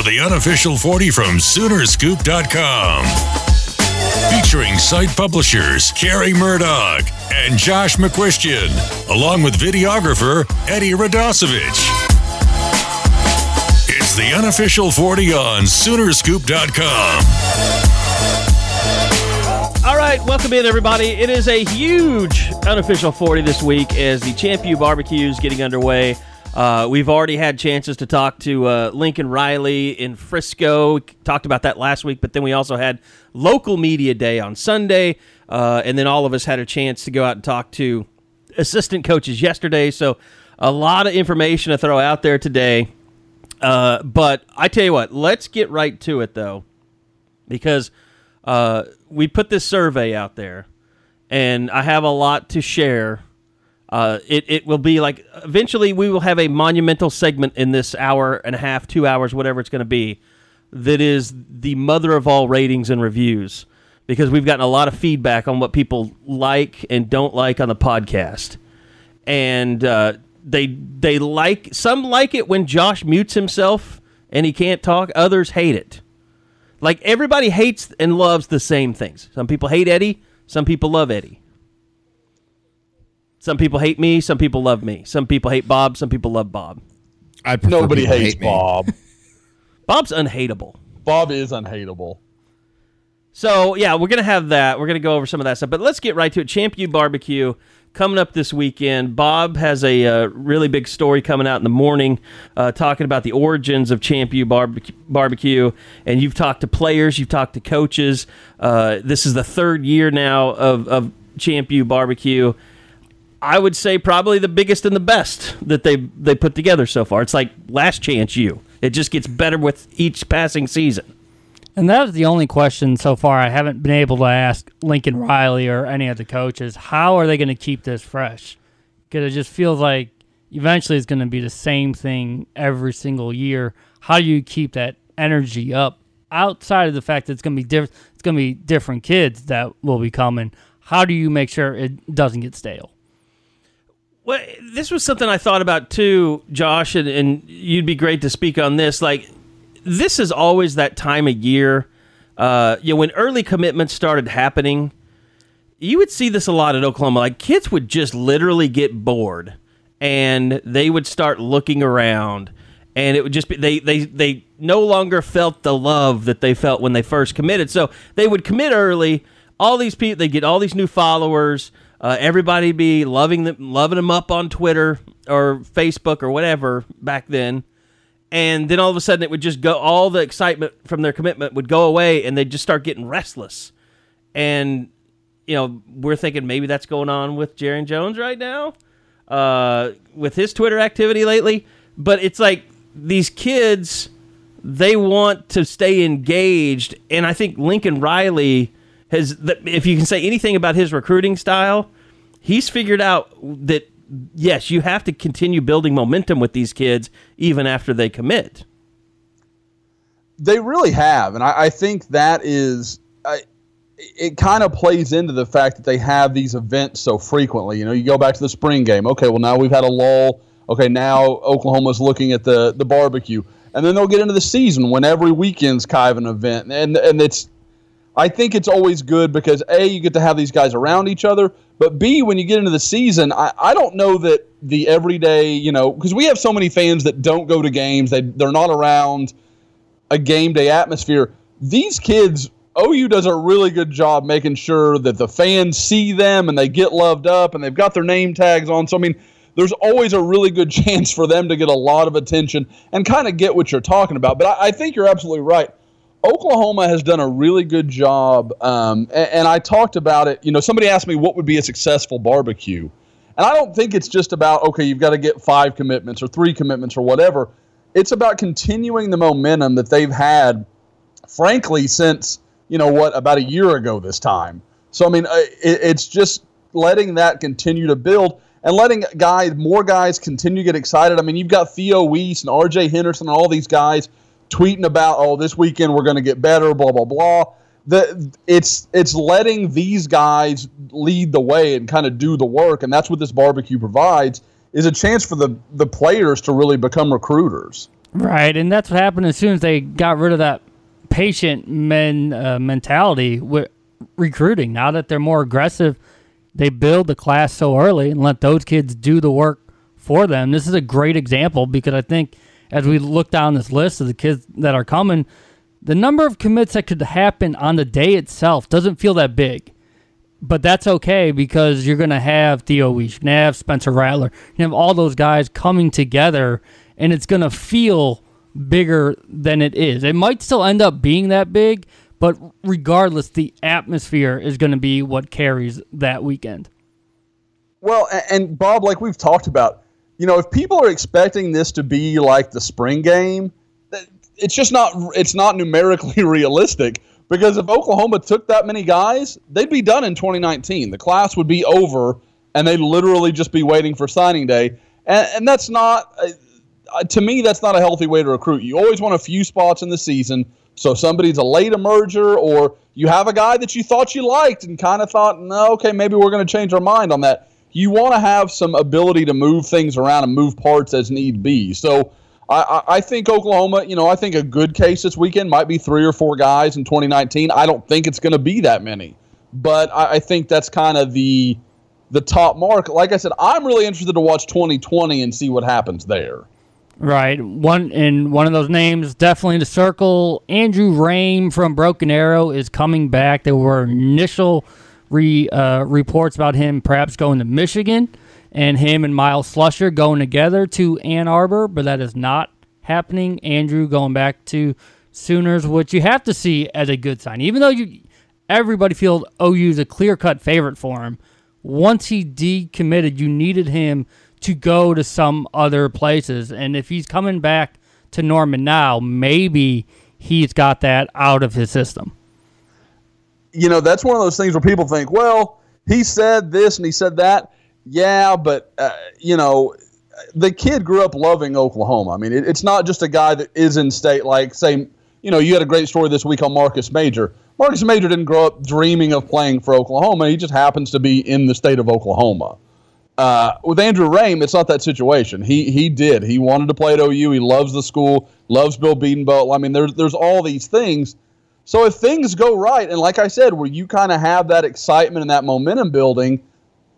For the unofficial 40 from Soonerscoop.com. Featuring site publishers Carrie Murdoch and Josh McCuistion, along with videographer Eddie Radosevich. It's the unofficial 40 on Soonerscoop.com. All right, welcome in, everybody. It is a huge unofficial 40 this week as the Champion Barbecue is getting underway. Uh, we've already had chances to talk to uh, Lincoln Riley in Frisco. We talked about that last week, but then we also had local media day on Sunday, uh, and then all of us had a chance to go out and talk to assistant coaches yesterday. So a lot of information to throw out there today. Uh, but I tell you what, let's get right to it though, because uh, we put this survey out there, and I have a lot to share. Uh, it, it will be like eventually we will have a monumental segment in this hour and a half, two hours, whatever it's going to be, that is the mother of all ratings and reviews because we've gotten a lot of feedback on what people like and don't like on the podcast, and uh, they they like some like it when Josh mutes himself and he can't talk. Others hate it. Like everybody hates and loves the same things. Some people hate Eddie. Some people love Eddie. Some people hate me. Some people love me. Some people hate Bob. Some people love Bob. I Nobody hates hate. Bob. Bob's unhateable. Bob is unhateable. So yeah, we're gonna have that. We're gonna go over some of that stuff. But let's get right to it. Champion Barbecue coming up this weekend. Bob has a uh, really big story coming out in the morning, uh, talking about the origins of Champion Barbe- Barbecue. And you've talked to players, you've talked to coaches. Uh, this is the third year now of, of Champion Barbecue. I would say probably the biggest and the best that they they put together so far. It's like last chance you. It just gets better with each passing season. And that is the only question so far I haven't been able to ask Lincoln Riley or any of the coaches. How are they going to keep this fresh? Because it just feels like eventually it's going to be the same thing every single year. How do you keep that energy up outside of the fact that it's going to be different? It's going to be different kids that will be coming. How do you make sure it doesn't get stale? Well, this was something I thought about too, Josh, and, and you'd be great to speak on this. Like, this is always that time of year. Uh, you know, when early commitments started happening, you would see this a lot at Oklahoma. Like, kids would just literally get bored and they would start looking around. And it would just be they, they they no longer felt the love that they felt when they first committed. So they would commit early. All these people, they get all these new followers. Uh, everybody be loving them, loving them up on Twitter or Facebook or whatever back then. And then all of a sudden, it would just go. All the excitement from their commitment would go away, and they'd just start getting restless. And you know, we're thinking maybe that's going on with Jaron Jones right now, uh, with his Twitter activity lately. But it's like these kids, they want to stay engaged, and I think Lincoln Riley has. If you can say anything about his recruiting style, he's figured out that yes, you have to continue building momentum with these kids even after they commit. They really have, and I, I think that is. I, it kind of plays into the fact that they have these events so frequently. You know, you go back to the spring game. Okay, well now we've had a lull. Okay, now Oklahoma's looking at the the barbecue, and then they'll get into the season when every weekend's kind of an event, and and it's. I think it's always good because a you get to have these guys around each other, but b when you get into the season, I, I don't know that the everyday you know because we have so many fans that don't go to games, they they're not around a game day atmosphere. These kids OU does a really good job making sure that the fans see them and they get loved up and they've got their name tags on. So, I mean, there's always a really good chance for them to get a lot of attention and kind of get what you're talking about. But I, I think you're absolutely right. Oklahoma has done a really good job, um, and, and I talked about it. You know, somebody asked me what would be a successful barbecue, and I don't think it's just about okay, you've got to get five commitments or three commitments or whatever. It's about continuing the momentum that they've had, frankly, since you know what about a year ago this time. So I mean, uh, it, it's just letting that continue to build and letting guys, more guys, continue to get excited. I mean, you've got Theo Wease and R.J. Henderson and all these guys tweeting about, oh, this weekend we're going to get better, blah blah blah. The, it's it's letting these guys lead the way and kind of do the work, and that's what this barbecue provides is a chance for the the players to really become recruiters. Right, and that's what happened as soon as they got rid of that patient men uh, mentality with recruiting. Now that they're more aggressive, they build the class so early and let those kids do the work for them. This is a great example because I think as we look down this list of the kids that are coming, the number of commits that could happen on the day itself doesn't feel that big. But that's okay because you're going to have Theo Wease, you're going to have Spencer Rattler, to have all those guys coming together, and it's going to feel bigger than it is. It might still end up being that big, but regardless, the atmosphere is going to be what carries that weekend. Well, and Bob, like we've talked about, you know, if people are expecting this to be like the spring game, it's just not it's not numerically realistic because if Oklahoma took that many guys, they'd be done in 2019. The class would be over and they'd literally just be waiting for signing day. And, and that's not uh, to me that's not a healthy way to recruit. You always want a few spots in the season so somebody's a late emerger or you have a guy that you thought you liked and kind of thought, "No, okay, maybe we're going to change our mind on that." You want to have some ability to move things around and move parts as need be. So I, I think Oklahoma, you know, I think a good case this weekend might be three or four guys in 2019. I don't think it's going to be that many, but I, I think that's kind of the the top mark. Like I said, I'm really interested to watch 2020 and see what happens there. Right. One and one of those names definitely in the circle. Andrew Raym from Broken Arrow is coming back. There were initial re, uh, reports about him perhaps going to Michigan and him and Myles Slusher going together to Ann Arbor, but that is not happening. Andrew going back to Sooners, which you have to see as a good sign. Even though you everybody feels OU is a clear cut favorite for him, once he decommitted, you needed him to go to some other places. And if he's coming back to Norman now, maybe he's got that out of his system you know, that's one of those things where people think, well, he said this and he said that. Yeah, but, uh, you know, the kid grew up loving Oklahoma. I mean, it, it's not just a guy that is in state, like, say, you know, you had a great story this week on Marcus Major. Marcus Major didn't grow up dreaming of playing for Oklahoma. He just happens to be in the state of Oklahoma. Uh, with Andrew Raym, it's not that situation. He he did. He wanted to play at OU. He loves the school, loves Bill Bedenbaugh. I mean, there's there's all these things so if things go right, and like I said, where you kind of have that excitement and that momentum building,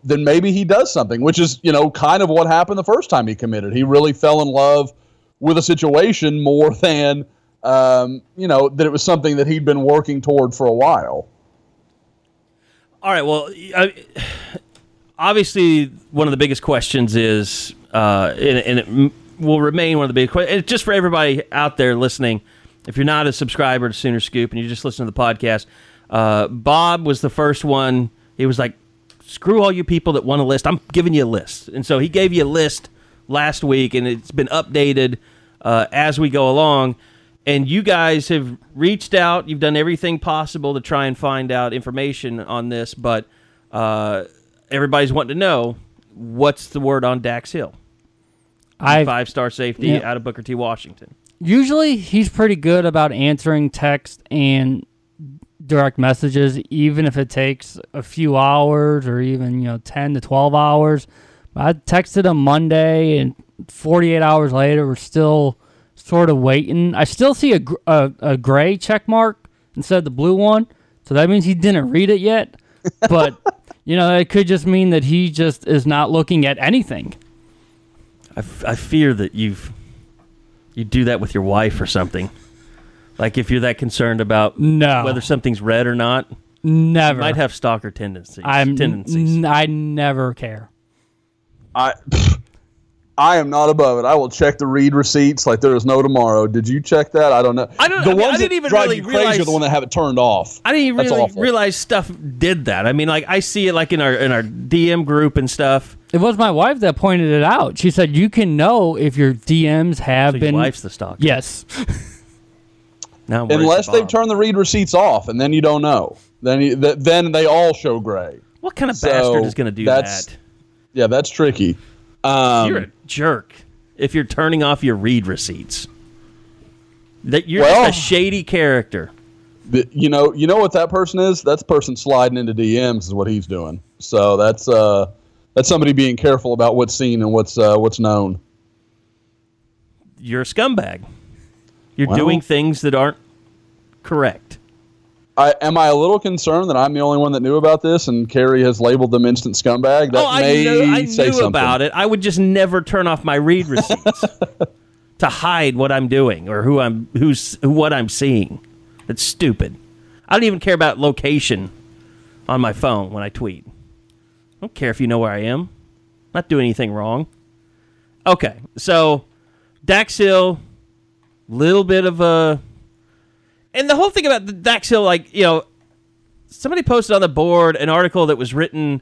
then maybe he does something, which is, you know, kind of what happened the first time he committed. He really fell in love with a situation more than, um, you know, that it was something that he'd been working toward for a while. All right. Well, I, obviously, one of the biggest questions is, uh, and, and, it will remain one of the big questions, just for everybody out there listening – if you're not a subscriber to Sooner Scoop and you just listen to the podcast, uh, Bob was the first one. He was like, "Screw all you people that want a list. I'm giving you a list." And so he gave you a list last week, and it's been updated uh, as we go along. And you guys have reached out. You've done everything possible to try and find out information on this, but uh, everybody's wanting to know what's the word on Dax Hill, five star safety yeah. out of Booker T. Washington usually he's pretty good about answering text and direct messages, even if it takes a few hours or even you know ten to twelve hours. I texted him Monday, and 48 hours later, we're still sort of waiting. I still see a, a, a gray check mark instead of the blue one, so that means he didn't read it yet. But you know, it could just mean that he just is not looking at anything. I, f- I fear that you've you do that with your wife or something. Like if you're that concerned about No. whether something's red or not, Never. might have stalker tendencies. I'm tendencies. n- I never care. I I am not above it. I will check the read receipts like there is no tomorrow. Did you check that? I don't know. I don't- The I mean, I ones didn't that even drive really you crazy realize- are the one that have it turned off. I didn't even really realize stuff did that. I mean, like I see it like in our in our DM group and stuff. It was my wife that pointed it out. She said you can know if your DMs have So been. your wife's the stalker. yes. Now Unless they've turned the read receipts off, and then you don't know. Then you, th- then they all show gray. What kind of So, bastard is going to do that's- that? Yeah, that's tricky. Um, You're a jerk if you're turning off your read receipts. That you're Well- just a shady character. the- you know, you know what that person is? That's the person sliding into DMs is what he's doing. So that's uh, that's somebody being careful about what's seen and what's uh, what's known. You're a scumbag. You're Well- doing things that aren't correct. I, am I a little concerned that I'm the only one that knew about this and Carrie has labeled them instant scumbag? That oh, I may knew, I say knew something. about it. I would just never turn off my read receipts to hide what I'm doing or who I'm who's who, what I'm seeing. It's stupid. I don't even care about location on my phone when I tweet. I don't care if you know where I am. not doing anything wrong. Okay, so Dax Hill, little bit of a, and the whole thing about the Dax Hill, like you know, somebody posted on the board an article that was written.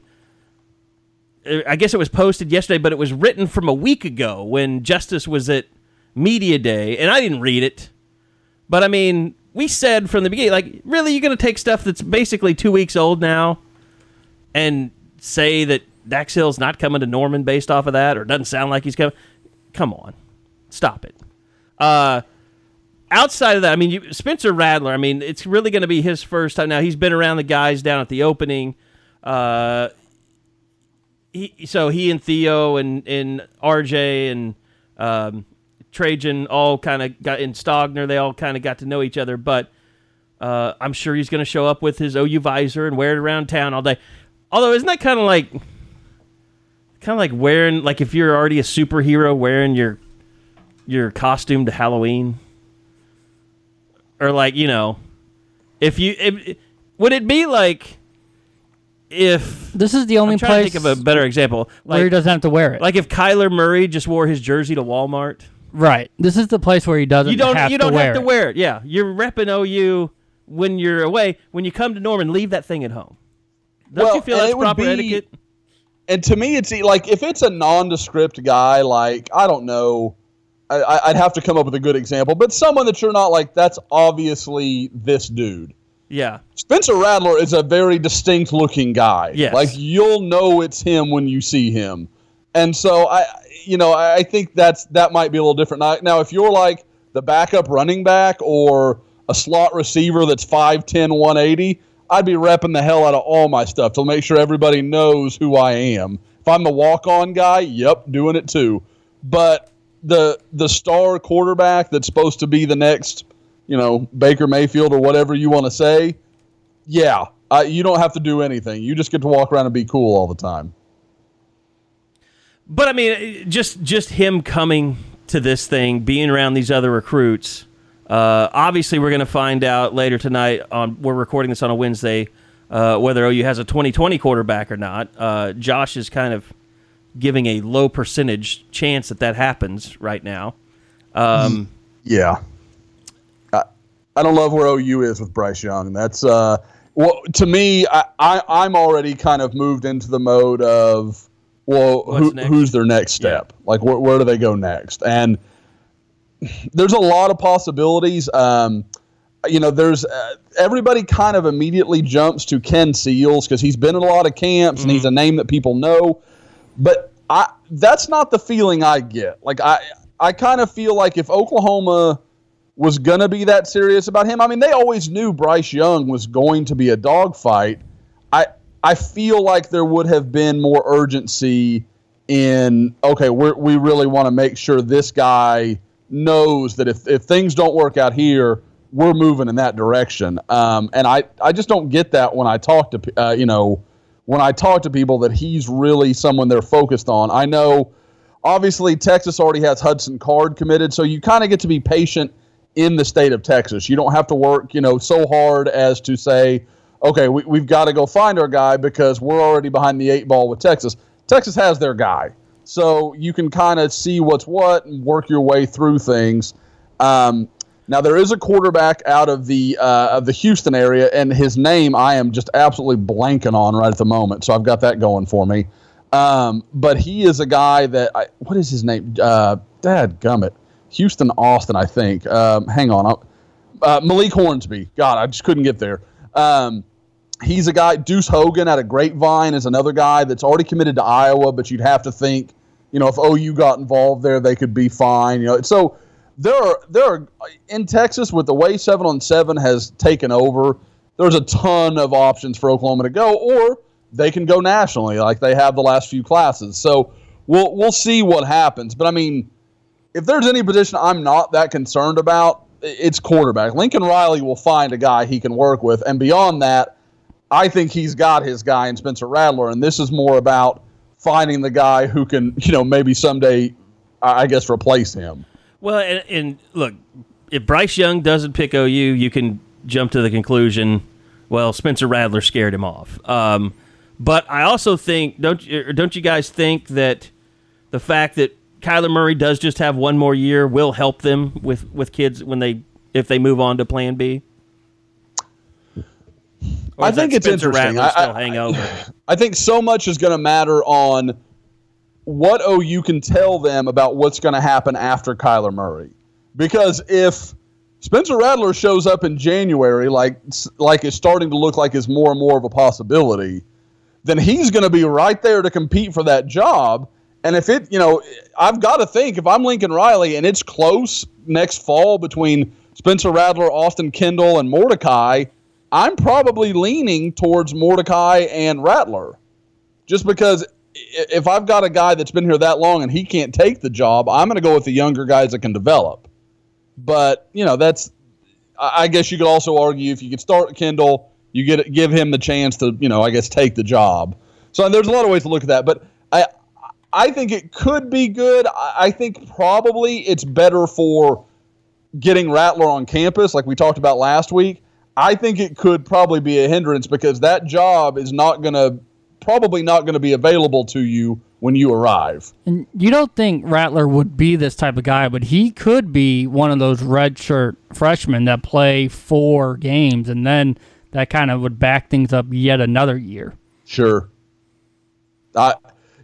uh, I guess it was posted yesterday, but it was written from a week ago when Justice was at Media Day, and I didn't read it. But I mean, we said from the beginning, like, really, you're going to take stuff that's basically two weeks old now and say that Dax Hill's not coming to Norman based off of that, or doesn't sound like he's coming? Come on, stop it. Uh, outside of that, I mean, you, Spencer Rattler. I mean, it's really going to be his first time. Now he's been around the guys down at the opening. Uh, he, so he and Theo and and RJ and um, Trejan all kind of got in Stogner. They all kind of got to know each other, but uh, I'm sure he's going to show up with his OU visor and wear it around town all day. Although, isn't that kind of like kind of like wearing like if you're already a superhero wearing your your costume to Halloween, or like you know, if you if, would it be like if This is the only I'm trying to place think of a better example. where he Like, doesn't have to wear it. like if Kyler Murray just wore his jersey to Walmart. right. This is the place where he doesn't. You don't have you to don't wear have to it. wear it. Yeah, you're repping OU when you're away. When you come to Norman, leave that thing at home. Don't Well, you feel and that's it would proper be- etiquette? And to me, it's e- like if it's a nondescript guy, like I don't know, I- I'd have to come up with a good example, but someone that you're not like that's obviously this dude. Yeah, Spencer Rattler is a very distinct looking guy. Yes. Like you'll know it's him when you see him. And so I you know, I I think that's that might be a little different. Now, now if you're like the backup running back or a slot receiver that's 5'10, 180, I'd be repping the hell out of all my stuff to make sure everybody knows who I am. If I'm the walk on guy, yep, doing it too. But the the star quarterback that's supposed to be the next you know, Baker Mayfield or whatever you want to say, yeah, uh, you don't have to do anything. You just get to walk around and be cool all the time. but I mean, just just him coming to this thing, being around these other recruits. Uh, obviously, we're going to find out later tonight. On we're recording this on a Wednesday, uh, whether OU has a 2020 quarterback or not. Uh, Josh is kind of giving a low percentage chance that that happens right now. Um, Yeah. I, I don't love where OU is with Bryce Young. That's uh well to me I, I I'm already kind of moved into the mode of well who, who's their next step? Like where, where do they go next? And there's a lot of possibilities. Um, you know, there's uh, everybody kind of immediately jumps to Ken Seals because he's been in a lot of camps and he's a name that people know. But I that's not the feeling I get. Like I I kind of feel like if Oklahoma was gonna be that serious about him, I mean they always knew Bryce Young was going to be a dogfight. I I feel like there would have been more urgency in okay, we we really want to make sure this guy knows that if if things don't work out here, we're moving in that direction. Um, and I I just don't get that when I talk to uh, you know when I talk to people that he's really someone they're focused on. I know obviously Texas already has Hudson Card committed, so you kind of get to be patient in the state of Texas. You don't have to work, you know, so hard as to say, okay, we, we've got to go find our guy because we're already behind the eight ball with Texas. Texas has their guy. So you can kind of see what's what and work your way through things. Um, now there is a quarterback out of the uh, of the Houston area, and his name I am just absolutely blanking on right at the moment. So I've got that going for me. Um, but he is a guy that I, what is his name? Uh, Dad Gummit, Houston Austin, I think. Um, hang on, uh, Malik Hornsby. God, I just couldn't get there. Um, he's a guy. Deuce Hogan out of Grapevine is another guy that's already committed to Iowa, but you'd have to think, you know, if OU got involved there, they could be fine. You know, so there are there are in Texas with the way seven on seven has taken over. There's a ton of options for Oklahoma to go, or they can go nationally like they have the last few classes. So we'll we'll see what happens. But I mean, if there's any position I'm not that concerned about, it's quarterback. Lincoln Riley will find a guy he can work with, and beyond that, I think he's got his guy in Spencer Rattler, and this is more about finding the guy who can, you know, maybe someday, I guess, replace him. Well, and, and look, if Bryce Young doesn't pick OU, you can jump to the conclusion, well, Spencer Rattler scared him off. Um, but I also think don't you, don't you guys think that the fact that Kyler Murray does just have one more year will help them with with kids when they if they move on to Plan B? I think it's interesting. I, hang over. I think so much is going to matter on what OU can tell them about what's going to happen after Kyler Murray. Because if Spencer Rattler shows up in January, like like is starting to look like is more and more of a possibility, then he's going to be right there to compete for that job. And if it, you know, I've got to think if I'm Lincoln Riley and it's close next fall between Spencer Rattler, Austin Kendall, and Mordecai, I'm probably leaning towards Mordecai and Rattler, just because if I've got a guy that's been here that long and he can't take the job, I'm going to go with the younger guys that can develop. But you know, that's I guess you could also argue if you could start Kendall, you get give him the chance to you know I guess take the job. So there's a lot of ways to look at that, but I I think it could be good. I think probably it's better for getting Rattler on campus, like we talked about last week. I think it could probably be a hindrance because that job is not going to probably not going to be available to you when you arrive. And you don't think Rattler would be this type of guy, but he could be one of those redshirt freshmen that play four games, and then that kind of would back things up yet another year. Sure. I,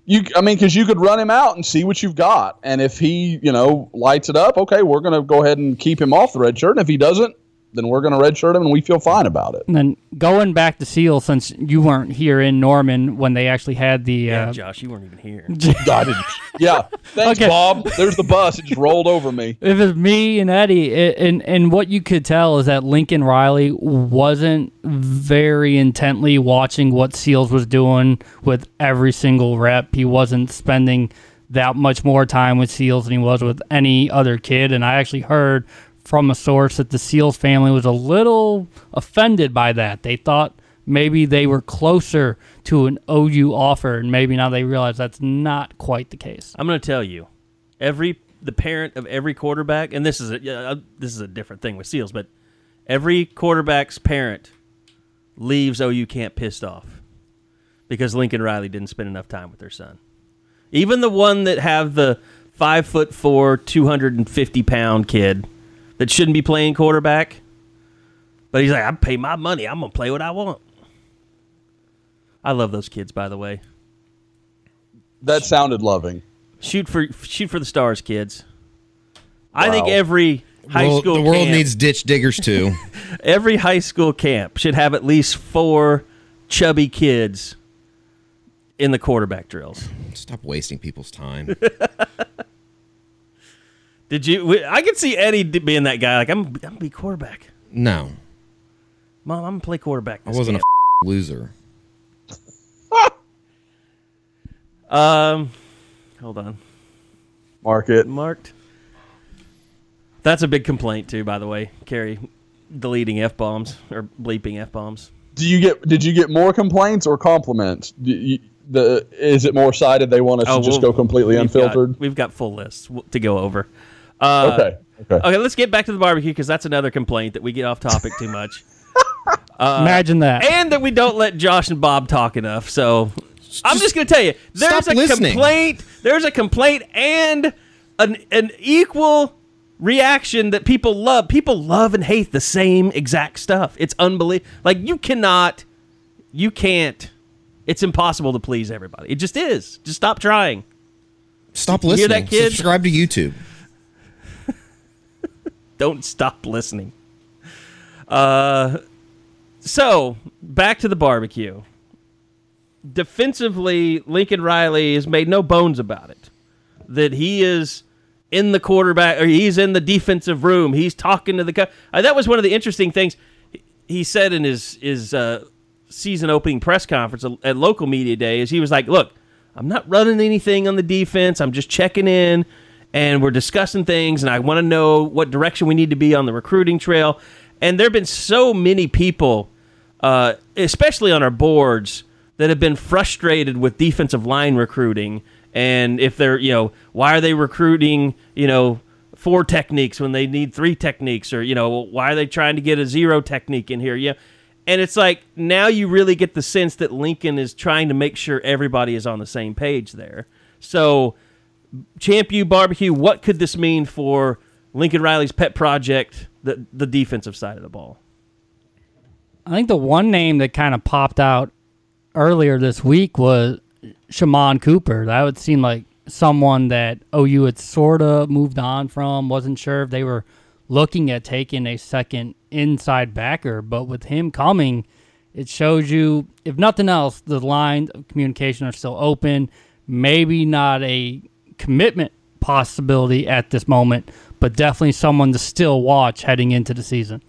you, I mean, because you could run him out and see what you've got, and if he, you know, lights it up, okay, we're going to go ahead and keep him off the red shirt, and if he doesn't, then we're going to redshirt him, and we feel fine about it. And then going back to Seal, since you weren't here in Norman when they actually had the Yeah, uh, Josh, you weren't even here. I didn't. Yeah. Thanks, Okay. Bob. There's the bus. It just rolled over me. if it's me and Eddie, it, and and what you could tell is that Lincoln Riley wasn't very intently watching what Seals was doing with every single rep. He wasn't spending that much more time with Seals than he was with any other kid. And I actually heard from a source that the Seals family was a little offended by that. They thought maybe they were closer to an OU offer, and maybe now they realize that's not quite the case. I'm going to tell you, every the parent of every quarterback, and this is a uh, this is a different thing with Seals, but every quarterback's parent leaves OU camp pissed off because Lincoln Riley didn't spend enough time with their son. Even the one that have the five foot four, two hundred and fifty pound kid that shouldn't be playing quarterback, but he's like, I pay my money, I'm gonna play what I want. I love those kids, by the way. That sounded loving. Shoot for shoot for the stars, kids. I think every high Well, school the world camp, needs ditch diggers too. every high school camp should have at least four chubby kids in the quarterback drills. Stop wasting people's time. Did you? we- I could see Eddie being that guy. Like I'm, I'm gonna be quarterback. No, Mom, I'm gonna play quarterback. I wasn't a camp." f- loser. Um, hold on, Mark it. marked. That's a big complaint too, by the way. Carrie deleting f bombs or bleeping f bombs. Do you get? Did you get more complaints or compliments? Do you, the is it more sided? They want us to just we'll- go completely we've unfiltered. Got, we've got full lists to go over. Uh, Okay. Okay. let's get back to the barbecue because that's another complaint that we get off topic too much, Imagine that. and that we don't let Josh and Bob talk enough. So I'm just going to tell you, there's a listening. complaint. There's a complaint and an an equal reaction that people love. People love and hate the same exact stuff. It's unbelievable. Like you cannot, you can't. It's impossible to please everybody. It just is. Just stop trying. Stop You hear listening. that, kid? Subscribe to YouTube. Don't stop listening. Uh, so back to the barbecue. Defensively, Lincoln Riley has made no bones about it. That he is in the quarterback, or he's in the defensive room. He's talking to the. Co- uh, that was one of the interesting things he said in his his uh, season opening press conference at local media day. Is he was like, "Look, I'm not running anything on the defense. I'm just checking in, and we're discussing things, and I want to know what direction we need to be on the recruiting trail." And there have been so many people, uh, especially on our boards, that have been frustrated with defensive line recruiting. And if they're, you know, why are they recruiting, you know, four techniques when they need three techniques, or you know, why are they trying to get a zero technique in here? Yeah, and it's like now you really get the sense that Lincoln is trying to make sure everybody is on the same page there. So, Champ U Barbecue, what could this mean for Lincoln Riley's pet project, the the defensive side of the ball? I think the one name that kind of popped out earlier this week was Shaman Cooper. That would seem like someone that OU had sort of moved on from. Wasn't sure if they were looking at taking a second inside backer, but with him coming, it shows you, if nothing else, the lines of communication are still open. Maybe not a commitment possibility at this moment, but definitely someone to still watch heading into the season.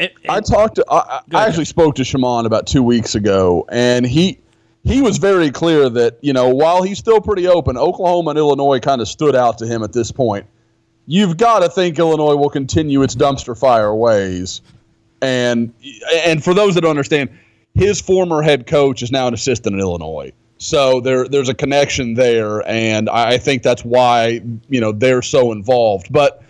And- I talked to. I, I ahead. actually spoke to Shaman about two weeks ago, and he he was very clear that you know while he's still pretty open, Oklahoma and Illinois kind of stood out to him at this point. You've got to think Illinois will continue its dumpster fire ways, and and for those that don't understand, his former head coach is now an assistant in Illinois. So there, there's a connection there, and I think that's why you know they're so involved. But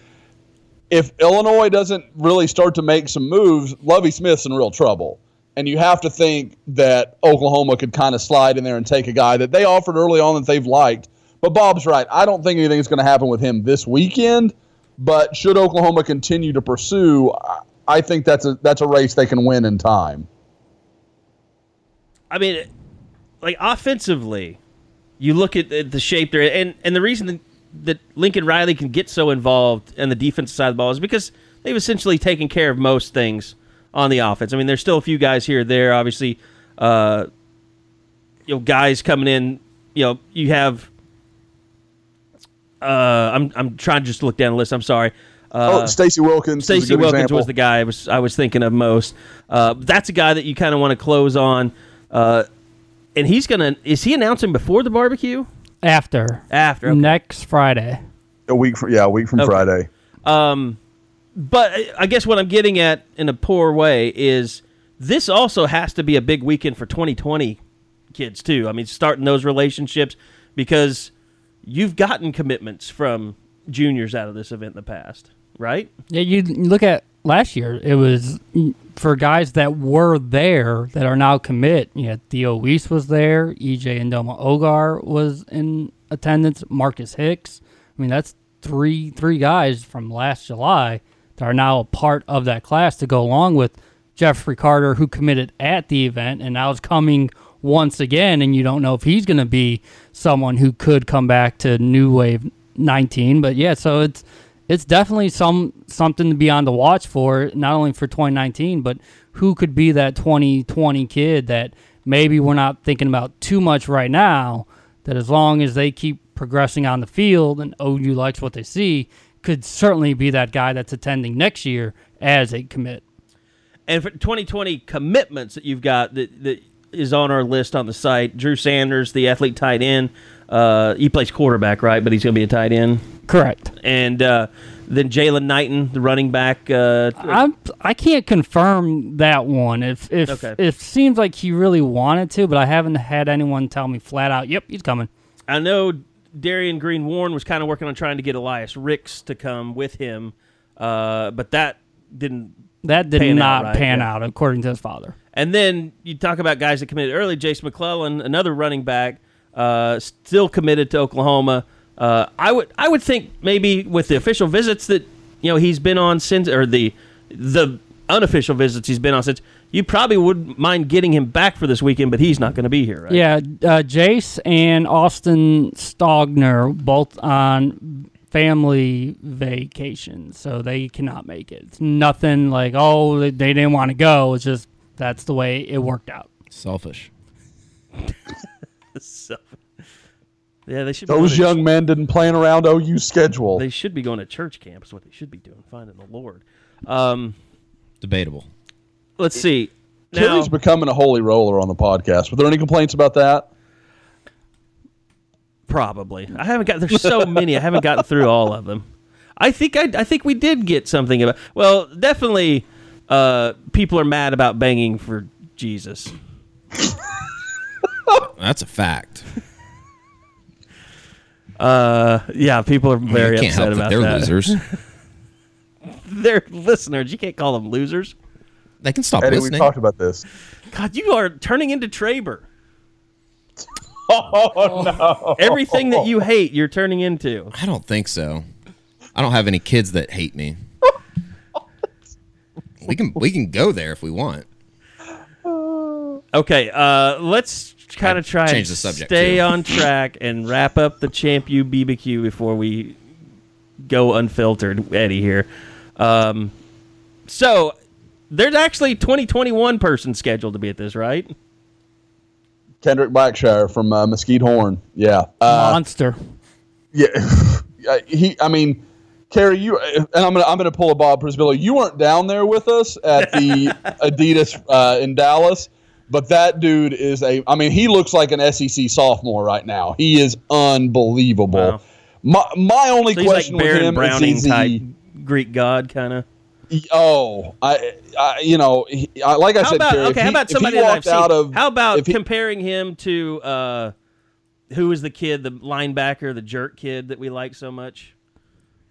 if Illinois doesn't really start to make some moves, Lovie Smith's in real trouble. And you have to think that Oklahoma could kind of slide in there and take a guy that they offered early on that they've liked. But Bob's right. I don't think anything's going to happen with him this weekend. But should Oklahoma continue to pursue, I- I think that's a that's a race they can win in time. I mean, like offensively, you look at the, the shape there, and and the reason that, that Lincoln Riley can get so involved in the defensive side of the ball is because they've essentially taken care of most things on the offense. I mean, there's still a few guys here or there, obviously. Uh, you know, guys coming in. You know, you have. Uh, I'm I'm trying to just look down the list. I'm sorry. Uh, oh, Stacy Wilkins. is a Stacey good Wilkins example. was the guy I was I was thinking of most. Uh, that's a guy that you kind of want to close on. Uh, and he's gonna is he announcing before the barbecue? After. After, okay. Next Friday. a week from yeah, a week from Okay. Friday. Um, but I- I guess what I'm getting at in a poor way is this also has to be a big weekend for 2020 kids too. I mean, starting those relationships because you've gotten commitments from juniors out of this event in the past, right? Yeah, you you look at last year. It was for guys that were there that are now commit. You had Theo Wease was there. EJ Ndoma-Ogar was in attendance. Marcus Hicks. I mean, that's three three guys from last July that are now a part of that class to go along with Jeffrey Carter, who committed at the event and now is coming once again. And you don't know if he's going to be someone who could come back to New Wave 19. But yeah, so it's it's definitely some something to be on the watch for, not only for 2019, but who could be that 2020 kid that maybe we're not thinking about too much right now. That as long as they keep progressing on the field and OU likes what they see, could certainly be that guy that's attending next year as a commit. And for 2020 commitments that you've got that, that is on our list on the site, Drew Sanders, the athlete tight end. Uh, he plays quarterback, right? But he's going to be a tight end. Correct. And uh, then Jalen Knighton, the running back. Uh, I'm I can't confirm that one. If if Okay. it seems like he really wanted to, but I haven't had anyone tell me flat out, "Yep, he's coming." I know Darian Green Warren was kind of working on trying to get Elias Ricks to come with him, uh, but that didn't. That did Pan out, not right? pan Yeah. out, according to his father. And then you talk about guys that committed early. Jace McClellan, another running back, uh, still committed to Oklahoma. Uh, I would I would think maybe with the official visits that you know he's been on since, or the the unofficial visits he's been on since. You probably wouldn't mind getting him back for this weekend, but he's not going to be here, right? Yeah, uh, Jace and Austin Stogner both on family vacation, so they cannot make it. It's nothing like oh they, they didn't want to go. It's just that's the way it worked out. Selfish. So- yeah, they should. Those going to- young men didn't plan around OU schedule. They should be going to church camp. Is what they should be doing, finding the Lord. Um, Debatable. let's see. Now, Kerry's becoming a holy roller on the podcast. Were there any complaints about that? Probably. I haven't got. There's so many. I haven't gotten through all of them. I think I, I think we did get something about. Well, definitely, uh, people are mad about banging for Jesus. That's a fact. Uh, yeah, people are very you can't upset help that about they're that. losers. They're listeners. You can't call them losers. They can stop Eddie, we talked about this. God, you are turning into Traber. Oh no! Everything that you hate, you're turning into. I don't think so. I don't have any kids that hate me. we can we can go there if we want. Okay, uh, let's kind of try change the subject, stay too. on track and wrap up the Champ U BBQ before we go unfiltered, Eddie here. Um, so there's actually 2021 person scheduled to be at this, right? Kendrick Blackshire from uh, Mesquite Horn. Yeah. Uh, Monster. yeah. He. I mean, Kerry, you and I'm gonna I'm gonna pull a Bob Przybylo. You weren't down there with us at the Adidas uh, in Dallas, but that dude is a. I mean, he looks like an SEC sophomore right now. He is unbelievable. Wow. My my only So he's like question with him Browning is type he, Greek god kind of. Oh, I, I you know, he, I, like I How said, about Kerry, if okay? How about somebody that I've seen? out of how about he- comparing him to uh, who was the kid, the linebacker, the jerk kid that we like so much,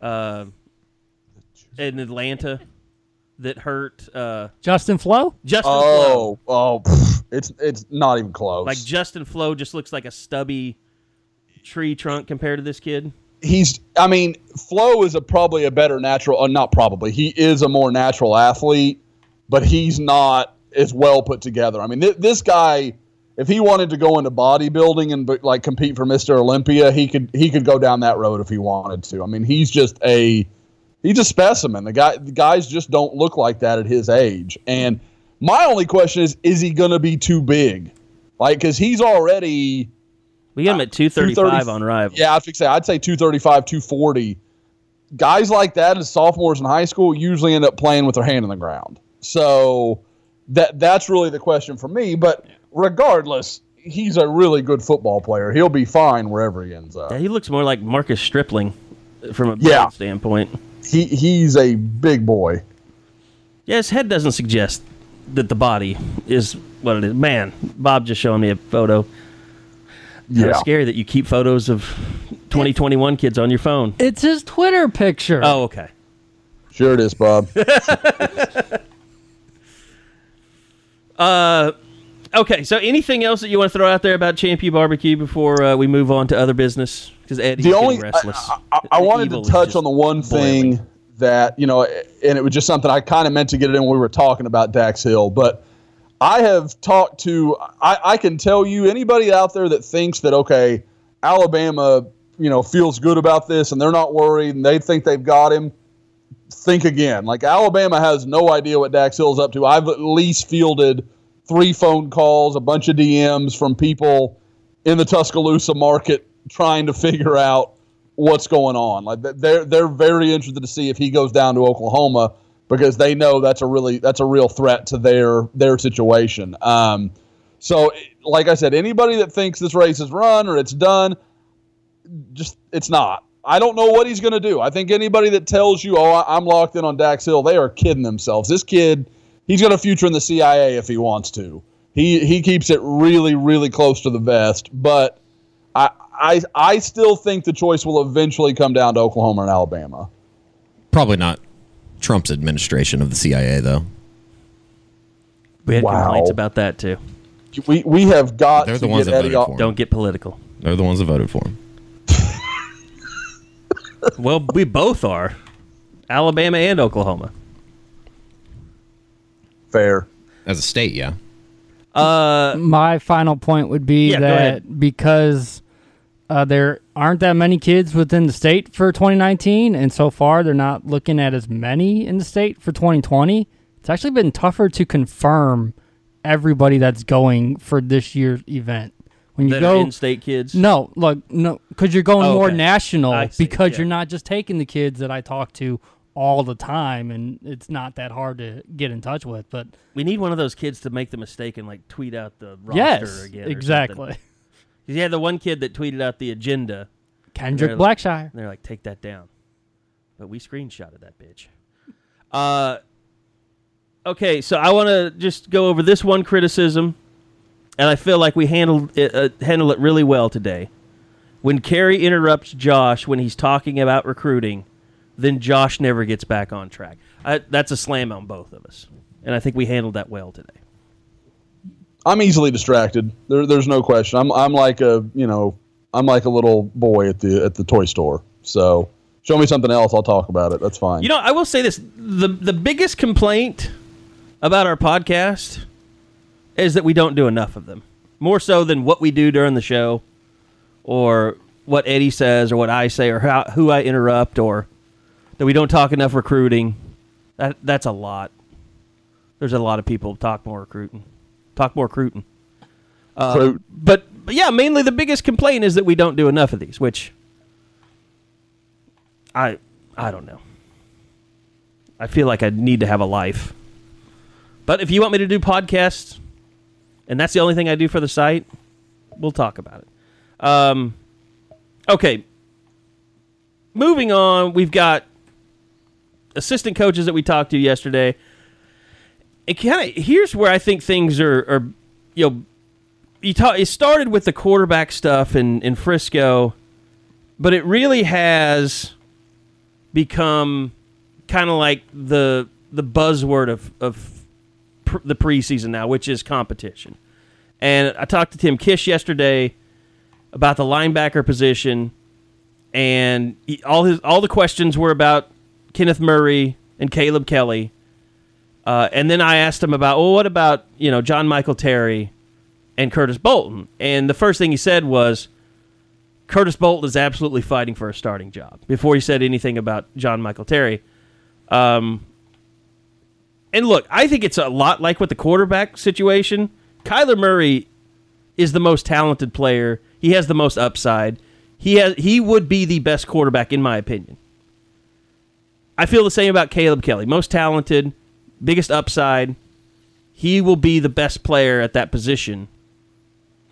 uh, in Atlanta, that hurt uh, Justin Flowe. Justin Flowe. Oh, oh, pff, it's it's not even close. Like Justin Flowe just looks like a stubby tree trunk compared to this kid. he's I mean, Flowe is a probably a better natural uh, not probably. He is a more natural athlete, but he's not as well put together. I mean, th- this guy if he wanted to go into bodybuilding and like compete for Mr. Olympia, he could he could go down that road if he wanted to. I mean, he's just a he's a specimen. The guy the guys just don't look like that at his age. And my only question is is he going to be too big? Like cuz he's already We got him at two thirty five on Rival. yeah, I have to say, I'd say 235, 240. Guys like that as sophomores in high school usually end up playing with their hand in the ground. So that that's really the question for me. But regardless, he's a really good football player. He'll be fine wherever he ends up. Yeah, he looks more like Marcus Stripling from a Yeah. standpoint. He he's a big boy. Yeah, his head doesn't suggest that the body is what it is. Man, Bob just showing me a photo. Kinda Yeah. scary that you keep photos of 2021 kids on your phone. It's his Twitter picture. Oh, okay. Sure it is, Bob. Uh, Okay, so anything else that you want to throw out there about Champion Barbecue before uh, we move on to other business? Because Eddie's the only restless. I, I, I wanted to touch on the one thing boiling. that you know, and it was just something I kind of meant to get it in when we were talking about Dax Hill, but I have talked to I, I can tell you anybody out there that thinks that okay, Alabama, you know, feels good about this and they're not worried and they think they've got him. Think again. Like Alabama has no idea what Dax Hill's up to. I've at least fielded three phone calls, a bunch of DMs from people in the Tuscaloosa market trying to figure out what's going on. Like they're they're very interested to see if he goes down to Oklahoma because they know that's a really that's a real threat to their their situation. Um, so, like I said, anybody that thinks this race is run or it's done, just it's not. I don't know what he's going to do. I think anybody that tells you, "Oh, I'm locked in on Dax Hill," they are kidding themselves. This kid, he's got a future in the CIA if he wants to. He he keeps it really really close to the vest, but I I I still think the choice will eventually come down to Oklahoma and Alabama. Probably not Trump's administration of the CIA, though. We had Wow. complaints about that too. We we have got They're to the ones get that Eddie voted off. for him. Don't get political. They're the ones that voted for him. Well, we both are. Alabama and Oklahoma. Fair. As a state, yeah. My final point would be Yeah, that because uh, there aren't that many kids within the state for 2019, and so far they're not looking at as many in the state for 2020. It's actually been tougher to confirm everybody that's going for this year's event. When you That go are in-state kids. No, look, no, because you're going Oh, more okay. national see, because yeah. you're not just taking the kids that I talk to all the time, and it's not that hard to get in touch with. But We need one of those kids to make the mistake and like tweet out the roster yes, again. exactly. something. You had the one kid that tweeted out the agenda. Kendrick They're- Blackshire. And they're like, take that down. But we screenshotted that bitch. Uh, okay, so I want to just go over this one criticism, and I feel like we handled it, uh, handled it really well today. When Carey interrupts Josh when he's talking about recruiting, then Josh never gets back on track. I, that's a slam on both of us, and I think we handled that well today. I'm easily distracted. There, there's no question. I'm I'm like a you know I'm like a little boy at the at the toy store. So show me something else, I'll talk about it. That's fine. You know, I will say this: the the biggest complaint about our podcast is that we don't do enough of them. More so than what we do during the show, or what Eddie says, or what I say, or how, who I interrupt, or that we don't talk enough recruiting. That that's a lot. There's a lot of people talk more recruiting, talk more recruiting. Fruit. But, but yeah, mainly the biggest complaint is that we don't do enough of these, which I I don't know. I feel like I need to have a life. But if you want me to do podcasts, and that's the only thing I do for the site, we'll talk about it. Um, okay. Moving on, we've got assistant coaches that we talked to yesterday. It kind of here's where I think things are, are you know, you talk, it started with the quarterback stuff in, in Frisco, but it really has become kind of like the the buzzword of of pr- the preseason now, which is competition. And I talked to Tim Kish yesterday about the linebacker position, and he, all his all the questions were about Kenneth Murray and Caleb Kelly. Uh, and then I asked him about, well, what about you know John Michael Terry and Curtis Bolton? And the first thing he said was, Curtis Bolton is absolutely fighting for a starting job. Before he said anything about John Michael Terry, um, and look, I think it's a lot like with the quarterback situation. Kyler Murray is the most talented player. He has the most upside. He has he would be the best quarterback in my opinion. I feel the same about Caleb Kelly. Most talented, biggest upside. He will be the best player at that position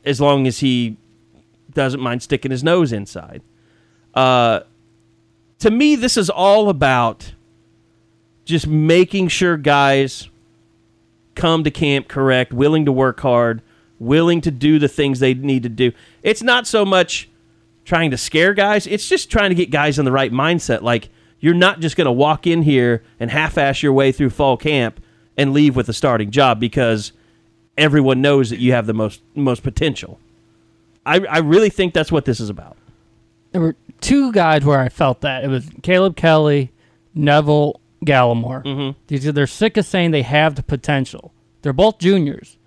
as long as he doesn't mind sticking his nose inside. Uh, to me, this is all about just making sure guys come to camp correct, willing to work hard, willing to do the things they need to do. It's not so much trying to scare guys, it's just trying to get guys in the right mindset. Like, you're not just going to walk in here and half ass your way through fall camp and leave with a starting job because everyone knows that you have the most most potential. I, I really think that's what this is about. There were two guys where I felt that it was Caleb Kelly, Neville Gallimore. Mm-hmm. These are they're sick of saying they have the potential. They're both juniors.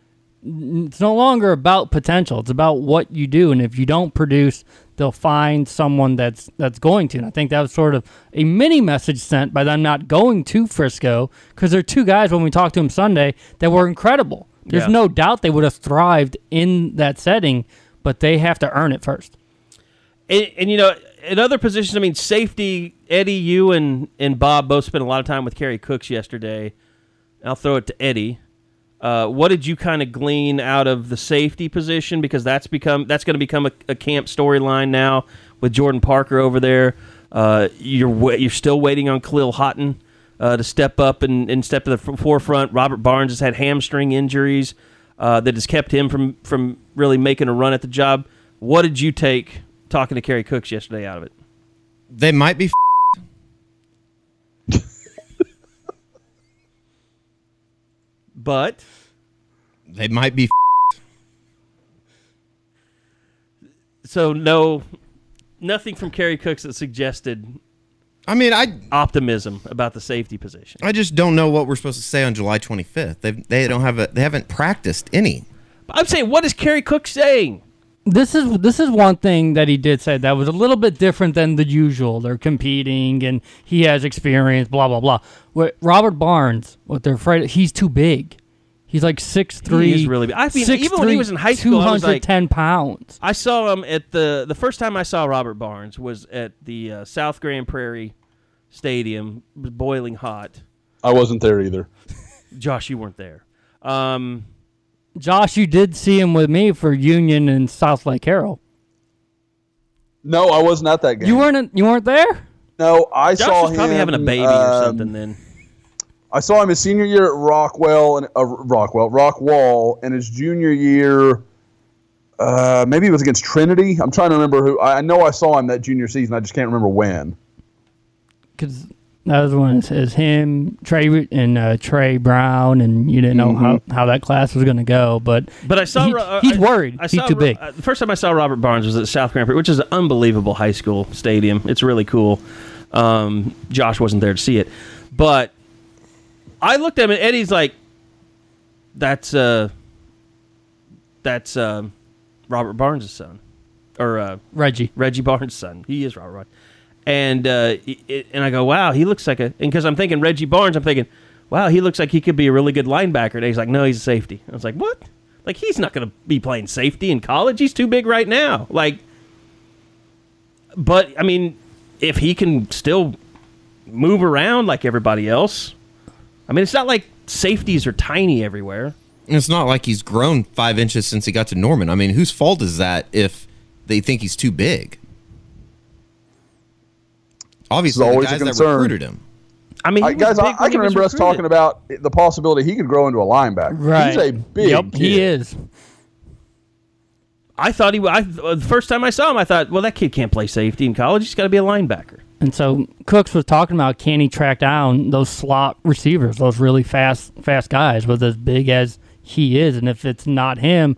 It's no longer about potential. It's about what you do, and if you don't produce, they'll find someone that's that's going to. And I think that was sort of a mini message sent by them not going to Frisco because there are two guys when we talked to them Sunday that were incredible. There's Yeah. no doubt they would have thrived in that setting, but they have to earn it first. And, and you know, in other positions, I mean, safety. Eddie, you and and Bob both spent a lot of time with Kerry Cooks yesterday. I'll throw it to Eddie. Uh, what did you kind of glean out of the safety position? Because that's become that's going to become a, a camp storyline now with Jordan Parker over there. Uh, you're you're still waiting on Kahlil Haughton uh, to step up and, and step to the forefront. Robert Barnes has had hamstring injuries uh, that has kept him from from really making a run at the job. What did you take talking to Kerry Cooks yesterday out of it. They might be. But They might be. so no, nothing from Kerry Cooks that suggested I mean, I optimism about the safety position. I just don't know what we're supposed to say on July 25th. They they don't have a they haven't practiced any. I'm saying, what is Kerry Cook saying? This is this is one thing that he did say that was a little bit different than the usual. They're competing and he has experience, blah blah blah. What Robert Barnes, what they're afraid he's too big. He's like six three. is really big. I mean, even when he was in high school, I was like- 210 pounds. I saw him at the the first time I saw Robert Barnes was at the uh, South Grand Prairie Stadium, it was boiling hot. I wasn't there either. Josh, you weren't there. Um, Josh, you did see him with me for Union and Southlake Carroll. No, I wasn't at that game. You weren't you weren't there? No, I Josh saw was probably him, having a baby or um, something then. I saw him his senior year at Rockwell and uh, Rockwell Rockwall, and his junior year. Uh, maybe it was against Trinity. I'm trying to remember who. I I know I saw him that junior season. I just can't remember when. Because that was when it says him, Tre, and uh, Tre Brown, and you didn't know how, how that class was going to go. But But I saw he- uh, he's worried. I he's saw too big. uh, the first time I saw Robert Barnes was at South Grand Prairie, which is an unbelievable high school stadium. It's really cool. Um, Josh wasn't there to see it, but I looked at him and Eddie's like, "That's uh, that's um, Robert Barnes' son, or uh, Reggie. Reggie Barnes' son. He is Robert Barnes. And uh, it- and I go, wow, he looks like a. And because I'm thinking Reggie Barnes, I'm thinking, wow, he looks like he could be a really good linebacker. And he's like, no, he's a safety. I was like, what? Like he's not going to be playing safety in college. He's too big right now. Like, but I mean, if he can still move around like everybody else, I mean, it's not like safeties are tiny everywhere. It's not like he's grown five inches since he got to Norman. I mean, whose fault is that if they think he's too big? Obviously, the always a guys that concern. recruited him. I mean, he I, guys, I, I can was remember us talking about the possibility he could grow into a linebacker. Right. He's a big. Yep, kid. he is. I thought he. I, uh, the first time I saw him, I thought, well, that kid can't play safety in college. He's got to be a linebacker. And so Cooks was talking about can he track down those slot receivers, those really fast fast guys with as big as he is. And if it's not him,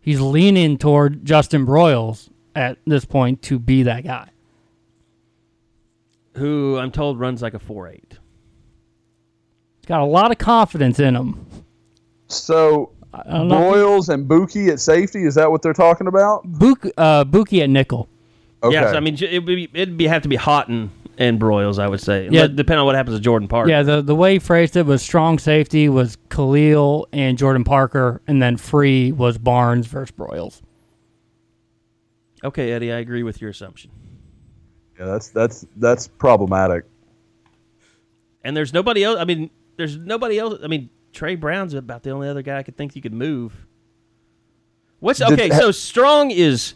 he's leaning toward Justin Broyles at this point to be that guy. Who I'm told runs like a four eight. He's got a lot of confidence in him. So I don't. Broyles and Bookie at safety. Is that what they're talking about? Book, uh, Bookie at nickel. Okay. Yes, I mean it would be, it'd be have to be Haughton and Broyles, I would say. Yeah. Yeah, depending on what happens to Jordan Park. Yeah, the the way he phrased it was strong safety was Kahlil and Jordan Parker, and then free was Barnes versus Broyles. Okay, Eddie, I agree with your assumption. Yeah, that's that's that's problematic. And there's nobody else. I mean, there's nobody else. I mean, Tre Brown's about the only other guy I could think you could move. What's Did- okay? so strong is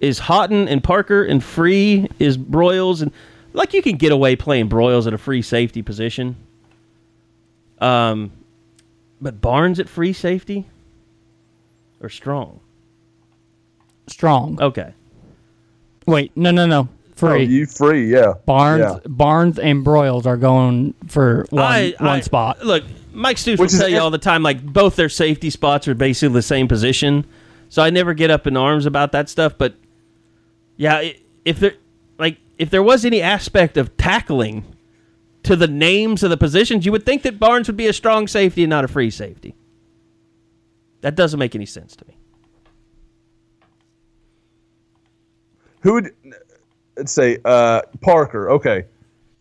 is Haughton and Parker, and free is Broyles, and like you can get away playing Broyles at a free safety position. Um, but Barnes at free safety or strong? Strong. Okay. Wait, no, no, no. Oh, Free. you free? Yeah. Barnes, Yeah. Barnes, and Broyles are going for one I- one I- spot. Look, Mike Stoops Which will is tell you all the time, like both their safety spots are basically the same position. So I never get up in arms about that stuff. But yeah, if there, like, if there was any aspect of tackling to the names of the positions, you would think that Barnes would be a strong safety and not a free safety. That doesn't make any sense to me. Who would let's say uh, Parker? Okay.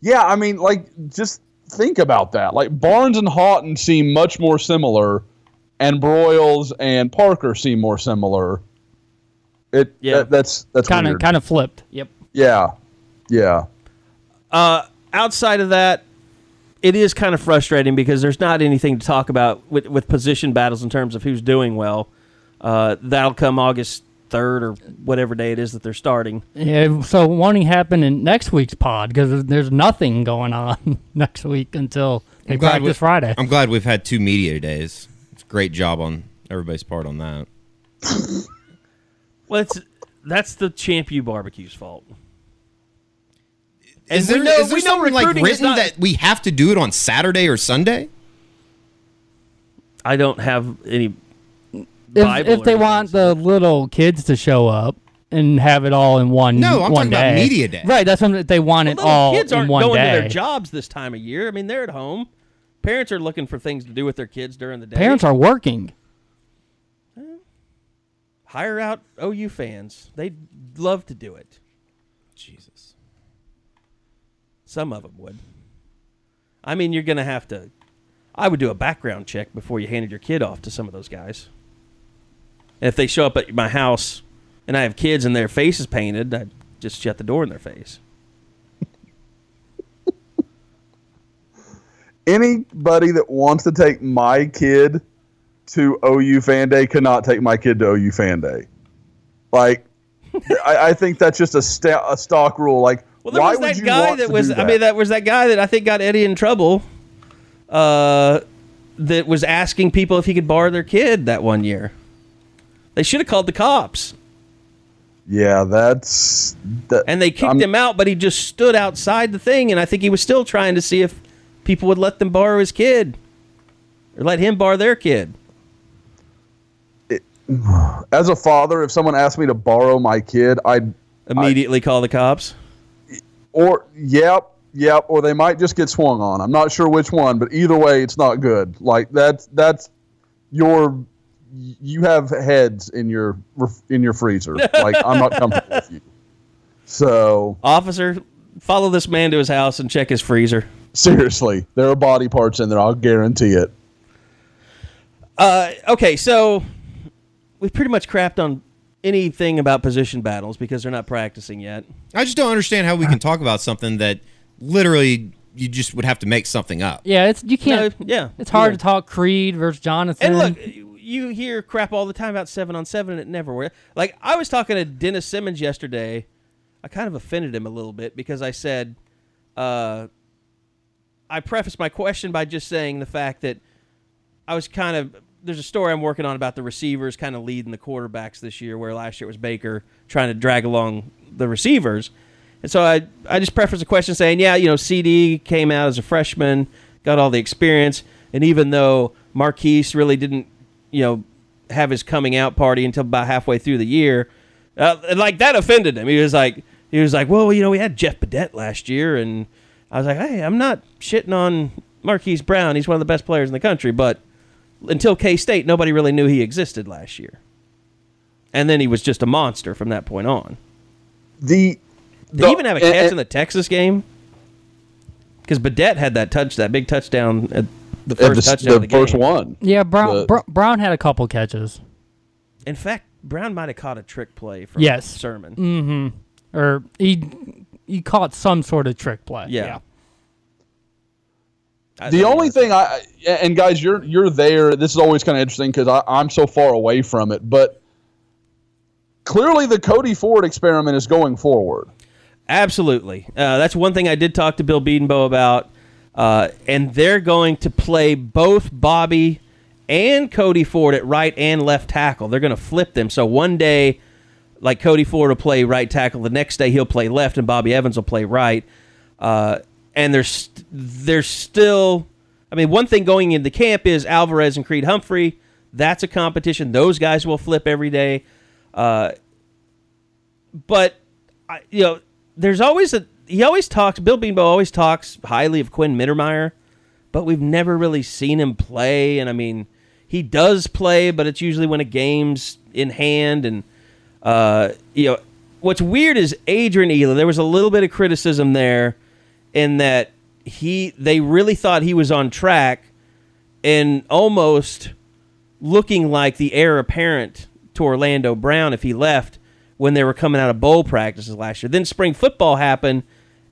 Yeah, I mean, like, just think about that. Like Barnes and Haughton seem much more similar, and Broyles and Parker seem more similar. It Yeah. that- that's that's Kind of, kind of flipped. Yep. yeah, yeah. Uh, outside of that, it is kind of frustrating because there's not anything to talk about with, with position battles in terms of who's doing well. Uh, that'll come August 3rd or whatever day it is that they're starting. Yeah. So won't he happen in next week's pod because there's nothing going on next week until they I'm glad practice we- Friday. I'm glad we've had two media days. It's a great job on everybody's part on that. Well, it's That's the Champ U barbecue's fault. Is we there, know- is there we something like written not- that we have to do it on Saturday or Sunday? I don't have any. If, Bible if or they want the little kids to show up and have it all in one No, I'm one talking about media day. Right, that's when they want it Little all kids in aren't one going day. to their jobs this time of year. I mean, they're at home. Parents are looking for things to do with their kids during the day. Parents are working. hire out OU fans. They'd love to do it. Jesus. Some of them would. I mean, you're going to have to. I would do a background check before you handed your kid off to some of those guys. And if they show up at my house and I have kids and their face is painted, I'd just shut the door in their face. Anybody that wants to take my kid to OU fan day cannot take my kid to OU fan day. Like, I, I think that's just a, sta- a stock rule. Like, Well, there why was would that you guy want that was. do I mean, that was that guy that I think got Eddie in trouble. Uh, that was asking people if he could borrow their kid that one year. They should have called the cops, Yeah, that's. That, and they kicked I'm- him out. But he just stood outside the thing, and I think he was still trying to see if people would let them borrow his kid, or let him borrow their kid. As a father, if someone asked me to borrow my kid, I'd Immediately call the cops. or yep, yep, or they might just get swung on. I'm not sure which one, but either way, it's not good. Like that's that's your you have heads in your in your freezer. Like I'm not comfortable with you. So Officer, follow this man to his house and check his freezer. seriously, there are body parts in there. I'll guarantee it. Uh, okay, so we've pretty much crapped on anything about position battles because they're not practicing yet. I just don't understand how we can talk about something that literally you just would have to make something up. Yeah, it's you can't. No, yeah, It's hard yeah. to talk Creed versus Jonathan. And look, you hear crap all the time about seven on seven, and it never works. Like I was talking to Dennis Simmons yesterday. I kind of offended him a little bit because I said, uh, I prefaced my question by just saying the fact that I was kind of there's a story I'm working on about the receivers kind of leading the quarterbacks this year, where last year it was Baker trying to drag along the receivers. And so I I just prefaced the question saying, yeah, you know, CeeDee came out as a freshman, got all the experience, and even though Marquise really didn't, you know, have his coming out party until about halfway through the year, uh, like that offended him. He was like, he was like, well, you know, we had Jeff Badet last year, and I was like, hey, I'm not shitting on Marquise Brown. He's one of the best players in the country, but until K State, nobody really knew he existed last year. And then he was just a monster from that point on. The Did he even have a catch and- in the Texas game? Because Badette had that touch, that big touchdown, at the uh, first the, touchdown the of the game. first one. yeah, Brown the- Br- Brown had a couple catches, In fact, Brown might have caught a trick play from Yes. Sermon. or he he caught some sort of trick play. Yeah. I- The only thing I and guys, you're you're there. This is always kind of interesting because I'm so far away from it, but clearly the Cody Ford experiment is going forward. Absolutely. Uh, that's one thing I did talk to Bill Bedenbaugh about. Uh, and they're going to play both Bobby and Cody Ford at right and left tackle. They're going to flip them. So one day, like Cody Ford will play right tackle. The next day he'll play left, and Bobby Evans will play right. Uh, and there's there's still, I mean, one thing going into camp is Alvarez and Creed Humphrey. That's a competition. Those guys will flip every day. Uh, but I, you know, there's always a he always talks. Bill Bedenbaugh always talks highly of Quinn Mittermeier, but we've never really seen him play. And I mean, he does play, but it's usually when a game's in hand. And uh, you know, what's weird is Adrian Ealy. There was a little bit of criticism there in that he they really thought he was on track and almost looking like the heir apparent to Orlando Brown if he left when they were coming out of bowl practices last year. Then spring football happened,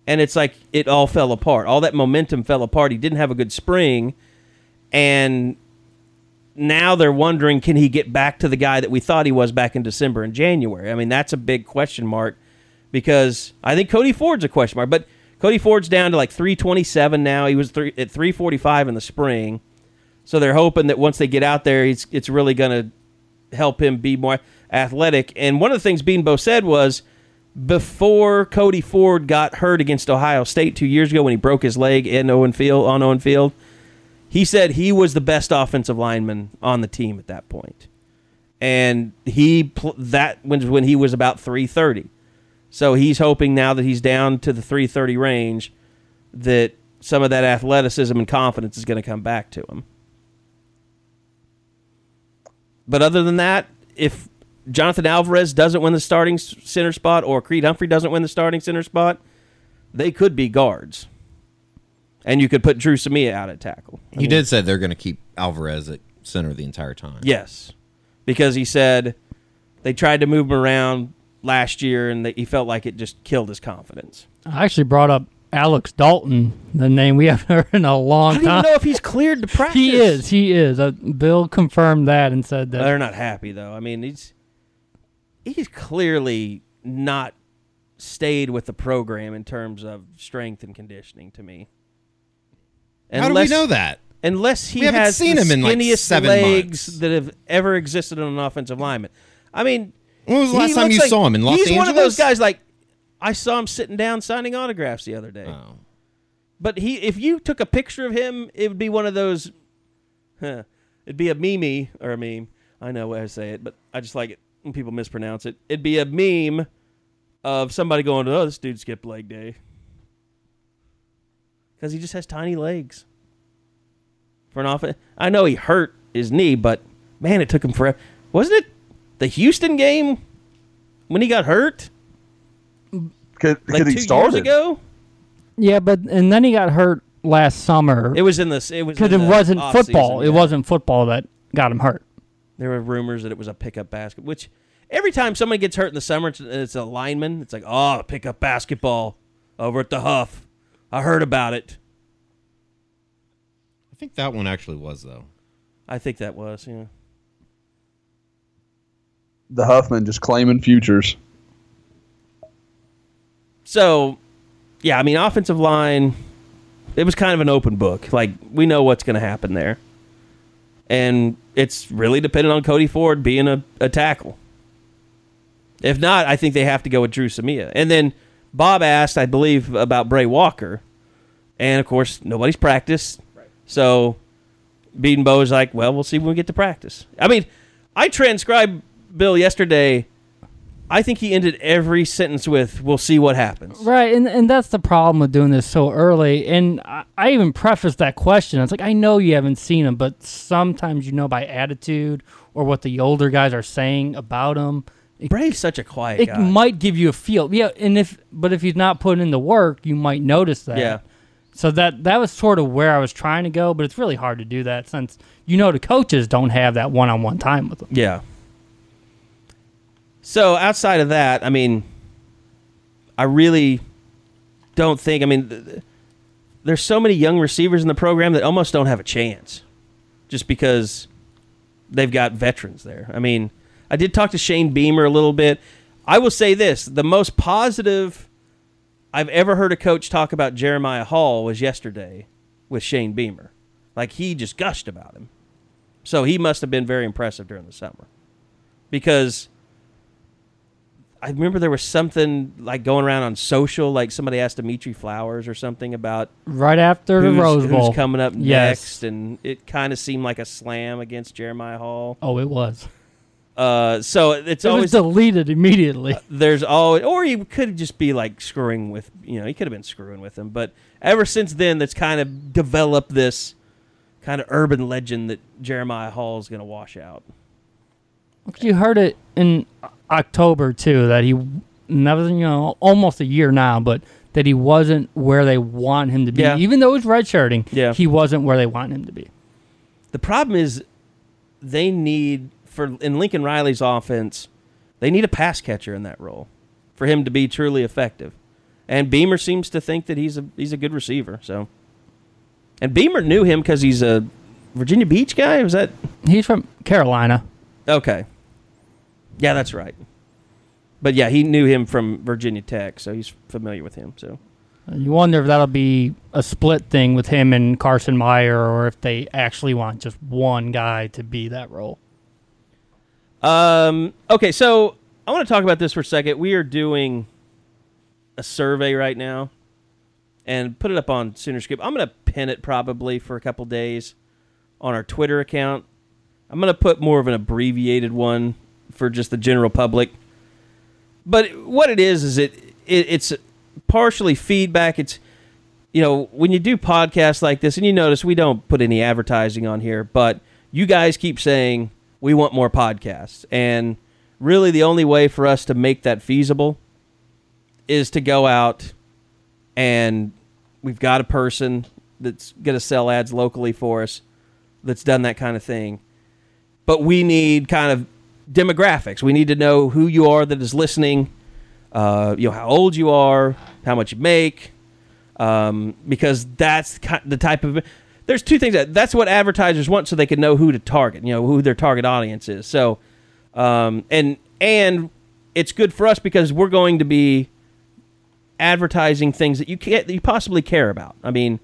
and it's like it all fell apart. All that momentum fell apart. He didn't have a good spring, and now they're wondering can he get back to the guy that we thought he was back in December and January? I mean, that's a big question mark because I think Cody Ford's a question mark, but Cody Ford's down to like 327 now. He was three, at 345 in the spring. So they're hoping that once they get out there, it's really going to help him be more athletic. And one of the things Bedenbaugh said was before Cody Ford got hurt against Ohio State two years ago when he broke his leg in Owen Field on Owen Field, he said he was the best offensive lineman on the team at that. And he that was when he was about 330. So he's hoping now that he's down to the 330 range that some of that athleticism and confidence is going to come back to him. But other than that, if Jonathan Alvarez doesn't win the starting center spot or Creed Humphrey doesn't win the starting center spot, they could be guards. And you could put Dru Samia out at tackle. I He mean, did say they're going to keep Alvarez at center the entire time. Yes. Because he said they tried to move him around last year and they, he felt like it just killed his confidence. I actually brought up Alex Dalton, the name we haven't heard in a long time. I don't time. even know if he's cleared to practice. He is. He is. Uh, Bill confirmed that and said that. They're not happy though. I mean, he's he's clearly not stayed with the program in terms of strength and conditioning to me. How do we know that? Unless he has seen the him in, like, seven legs months. that have ever existed on an offensive lineman. I mean, When was the last time you like- saw him in Los Angeles? he's one of those guys like I saw him sitting down signing autographs the other day. Oh. But he, if you took a picture of him, it would be one of those. Huh, it'd be a meme or a meme. I know way I say it, but I just like it when people mispronounce it. It'd be a meme of somebody going, "Oh, this dude skipped leg day," because he just has tiny legs. For an offense, I know he hurt his knee, but man, it took him forever. Wasn't it the Houston game when he got hurt? Because Like he two started. years ago. yeah, but and then he got hurt last summer It was in this. It was because it the wasn't off-season, football. It wasn't football that got him hurt. There were rumors that it was a pickup basket, which every time somebody gets hurt in the summer, it's, it's a lineman. It's like, oh, pickup basketball over at the Huff. I heard about it. I think that one actually was though. I think that was, yeah. The Huffman just claiming futures. So, yeah, I mean, offensive line, it was kind of an open book. Like, we know what's going to happen there. And it's really dependent on Cody Ford being a, a tackle. If not, I think they have to go with Dru Samia. And then Bob asked, I believe, about Brey Walker. And of course, nobody's practiced. So Bedenbaugh is like, well, we'll see when we get to practice. I mean, I transcribed Bill yesterday. I think he ended every sentence with, we'll see what happens. Right, and and that's the problem with doing this so early. And I, I even prefaced that question. It's like I know you haven't seen him, but sometimes you know by attitude or what the older guys are saying about him. It, Brey's such a quiet it guy. might give you a feel. Yeah, and if but if he's not putting in the work, you might notice that. Yeah. So that that was sort of where I was trying to go, but it's really hard to do that since you know the coaches don't have that one-on-one time with them. Yeah. So outside of that, I mean, I really don't think. I mean, th- th- there's so many young receivers in the program that almost don't have a chance, just because they've got veterans there. I mean, I did talk to Shane Beamer a little bit. I will say this: the most positive I've ever heard a coach talk about Jeremiah Hall was yesterday with Shane Beamer. Like he just gushed about him. So he must have been very impressive during the summer. Because I remember there was something like going around on social, like somebody asked Dimitri Flowers or something about Right after the Rose Bowl, who's coming up Yes. next, and it kind of seemed like a slam against Jeremiah Hall. Oh, it was. Uh, so it's It always was deleted immediately. there's always, or he could just be like screwing with, you know, he could have been screwing with him. But ever since then, that's kind of developed this kind of urban legend that Jeremiah Hall is going to wash out. You heard it in October too that he, and that was you know almost a year now, but that he wasn't where they want him to be. Yeah. Even though he's redshirting, Yeah. he wasn't where they want him to be. The problem is they need for in Lincoln Riley's offense, they need a pass catcher in that role for him to be truly effective. And Beamer seems to think that he's a he's a good receiver. So, and Beamer knew him because he's a Virginia Beach guy. Was that He's from Carolina. okay? Yeah, that's right. But yeah, he knew him from Virginia Tech, so he's familiar with him. So You wonder if that'll be a split thing with him and Carson Meier, or if they actually want just one guy to be that role. Um, okay, so I want to talk about this for a second. We are doing a survey right now and put it up on Sooner Scoop. I'm going to pin it probably for a couple days on our Twitter account. I'm going to put more of an abbreviated one for just the general public. But what it is is it, it it's partially feedback. It's you know when you do podcasts like this, and you notice we don't put any advertising on here, but you guys keep saying we want more podcasts, and really the only way for us to make that feasible is to go out and we've got a person that's going to sell ads locally for us that's done that kind of thing. But we need kind of demographics. We need to know who you are that is listening, uh, you know, how old you are, how much you make, um, because that's the type of. There's two things that that's what advertisers want, so they can know who to target. You know, who their target audience is. So, um, and and it's good for us because we're going to be advertising things that you can't that you possibly care about. I mean,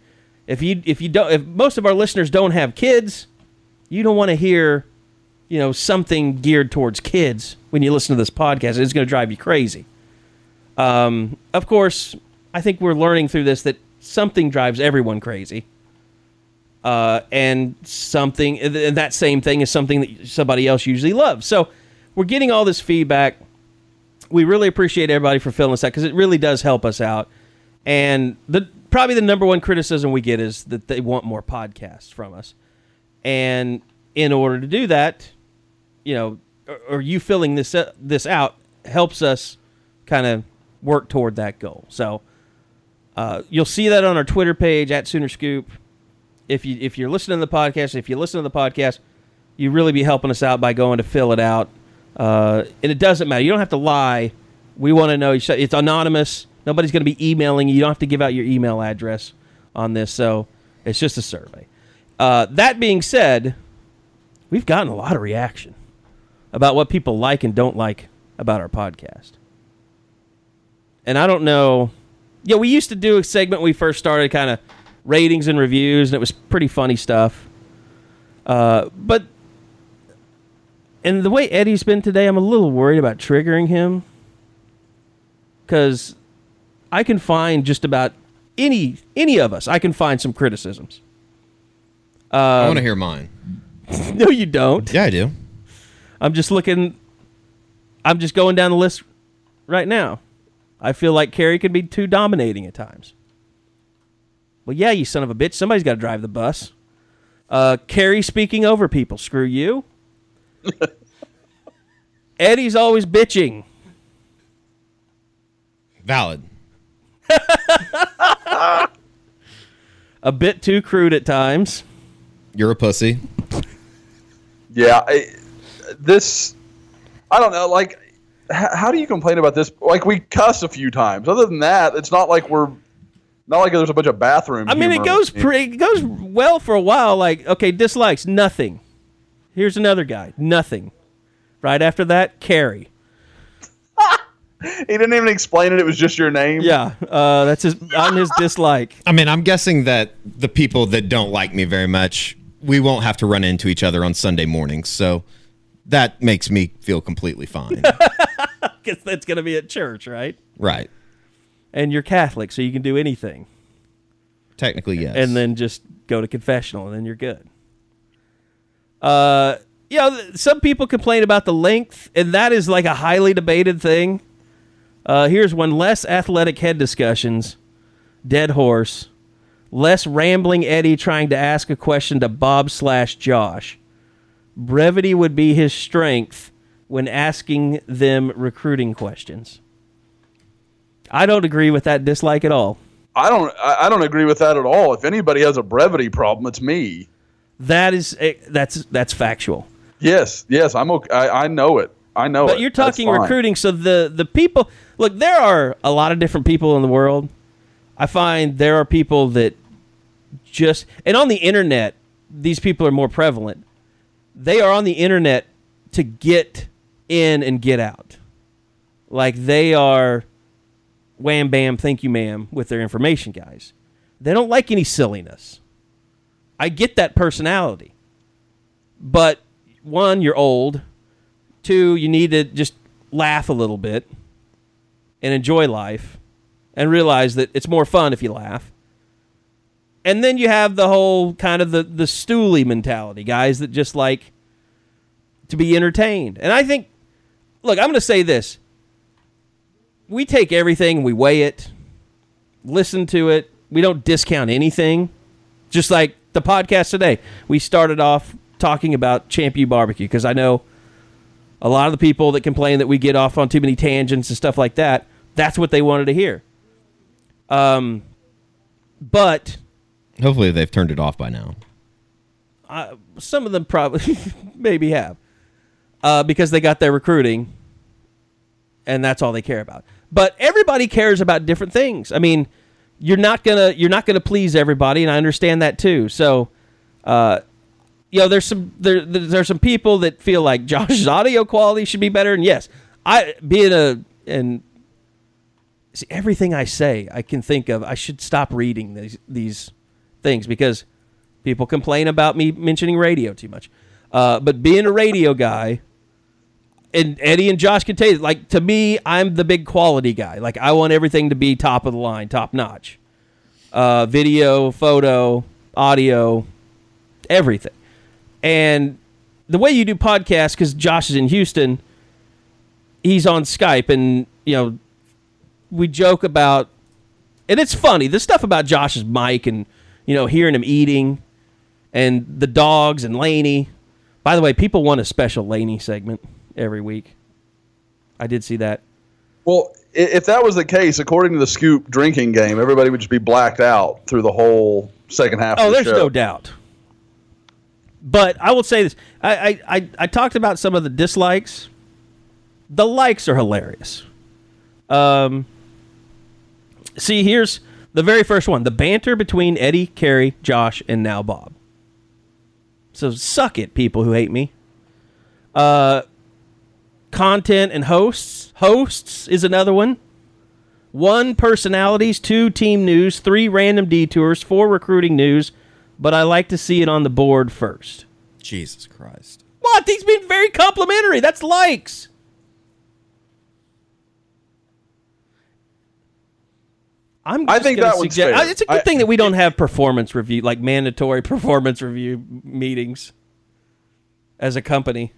if you if you don't if most of our listeners don't have kids, you don't want to hear, you know, something geared towards kids when you listen to this podcast. It's going to drive you crazy. Um, of course, I think we're learning through this that something drives everyone crazy. Uh, and something and that same thing is something that somebody else usually loves. So we're getting all this feedback we really appreciate everybody for filling us out because it really does help us out. And the probably the number one criticism we get is that they want more podcasts from us. And in order to do that, you know, or, or you filling this uh, this out helps us kind of work toward that goal. So uh, you'll see that on our Twitter page at Sooner Scoop. If you if you're listening to the podcast, if you listen to the podcast, you really be helping us out by going to fill it out uh, and it doesn't matter. You don't have to lie. We want to know. It's anonymous. Nobody's going to be emailing you. You don't have to give out your email address on this. So it's just a survey. Uh, that being said, we've gotten a lot of reaction about what people like and don't like about our podcast. And I don't know. Yeah, we used to do a segment when we first started, kind of ratings and reviews, and it was pretty funny stuff. Uh, but and the way Eddie's been today, I'm a little worried about triggering him because I can find just about any any of us. I can find some criticisms. Um, I want to hear mine. no, you don't. Yeah, I do. I'm just looking. I'm just going down the list right now. I feel like Carey could be too dominating at times. Well, yeah, you son of a bitch. Somebody's got to drive the bus. Uh, Carey speaking over people. Screw you. Eddie's always bitching. Valid. a bit too crude at times. You're a pussy. Yeah, I, this. I don't know. Like, h- how do you complain about this? Like, we cuss a few times. Other than that, it's not like we're. Not like there's a bunch of bathroom. I mean, it goes pretty. It goes well for a while. Like, okay, dislikes nothing. Here's another guy, nothing. Right after that, Carey. he didn't even explain it. It was just your name. Yeah, uh, that's his on his dislike. I mean, I'm guessing that the people that don't like me very much, we won't have to run into each other on Sunday mornings. So that makes me feel completely fine. Because that's going to be at church, right? Right. And you're Catholic, so you can do anything. Technically, yes. And then just go to confessional, and then you're good. Uh, you know, some people complain about the length, and that is like a highly debated thing. Uh, here's one less athletic head discussions, dead horse, less rambling Eddie trying to ask a question to Bob slash Josh. Brevity would be his strength when asking them recruiting questions. I don't agree with that dislike at all. I don't. I don't agree with that at all. If anybody has a brevity problem, it's me. That is eh, that's that's factual. Yes, yes, I'm okay. I, I know it. I know but it. you're talking recruiting, so the the people look. There are a lot of different people in the world. I find there are people that just and on the internet, these people are more prevalent. They are on the internet to get in and get out. Like they are wham bam, thank you, ma'am, with their information guys. They don't like any silliness. I get that personality. But one, you're old. Two, you need to just laugh a little bit and enjoy life and realize that it's more fun if you laugh. And then you have the whole kind of the the stooly mentality, guys that just like to be entertained. And I think look, I'm going to say this. We take everything we weigh it, listen to it. We don't discount anything. Just like the podcast today. We started off talking about Champion Barbecue because I know a lot of the people that complain that we get off on too many tangents and stuff like that, that's what they wanted to hear. Um, but Hopefully they've turned it off by now. uh, some of them probably maybe have. Uh, because they got their recruiting and that's all they care about. But everybody cares about different things. I mean you're not gonna you're not gonna please everybody and i understand that too. So uh, you know there's some there, there's some people that feel like josh's audio quality should be better and yes i being a and see, everything i say i can think of i should stop reading these these things because People complain about me mentioning radio too much. Uh, but being a radio guy, and Eddie and Josh can tell you, like to me, I'm the big quality guy. Like I want everything to be top of the line, top notch. Uh, video, photo, audio, everything. And the way you do podcasts, because Josh is in Houston, he's on Skype, and you know, we joke about, and it's funny the stuff about Josh's mic and you know hearing him eating and the dogs and Laney. By the way, people want a special Laney segment every week. I did see that. Well, if that was the case, according to the Scoop drinking game, everybody would just be blacked out through the whole second half. Oh, of the there's show. no doubt. But I will say this: I, I I I talked about some of the dislikes. The likes are hilarious. Um. See, here's the very first one: the banter between Eddie, Carey, Josh, and now Bob. So suck it, people who hate me. Uh, content and hosts. Hosts is another one. One personalities, two team news, three random detours, four recruiting news, but I like to see it on the board first. Jesus Christ. What? He's been very complimentary. That's likes. I'm I think that one's fair. It's a good I- thing that we don't have performance review, like mandatory performance review meetings as a company.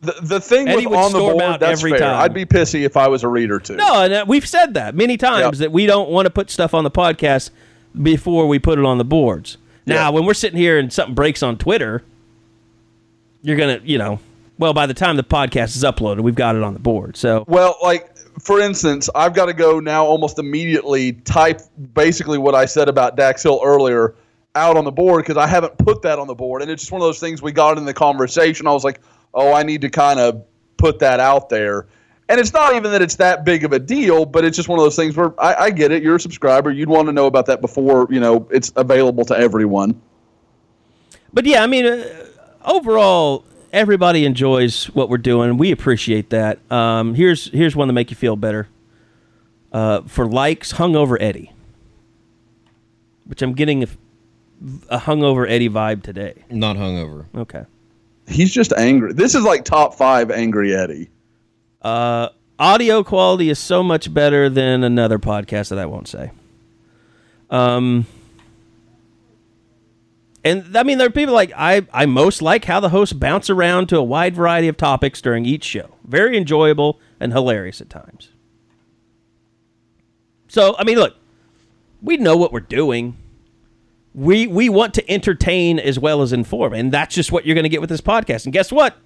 The, the thing Eddie with on the board, that's every fair. time. I'd be pissy if I was a reader too. No, and uh, we've said that many times Yeah. that we don't want to put stuff on the podcast before we put it on the boards. Now, Yeah. when we're sitting here and something breaks on Twitter, you're gonna, you know, well, by the time the podcast is uploaded, we've got it on the board. So, Well, like for instance, I've got to go now almost immediately type basically what I said about Dax Hill earlier out on the board because I haven't put that on the board, and it's just one of those things we got in the conversation. I was like, oh, I need to kind of put that out there. And it's not even that it's that big of a deal, but it's just one of those things where I, I get it. You're a subscriber. You'd want to know about that before you know it's available to everyone. but yeah, I mean, uh, overall, everybody enjoys what we're doing. We appreciate that. Um, here's here's one to make you feel better. Uh, for likes, hungover Eddie, which I'm getting a, a hungover Eddie vibe today. Not hungover. Okay. He's just angry. This is like top five angry Eddie. Uh, audio quality is so much better than another podcast that I won't say. Um, and I mean, there are people like I. I most like how the hosts bounce around to a wide variety of topics during each show. Very enjoyable and hilarious at times. So I mean, look, we know what we're doing. We we want to entertain as well as inform, and that's just what you're going to get with this podcast. And guess what?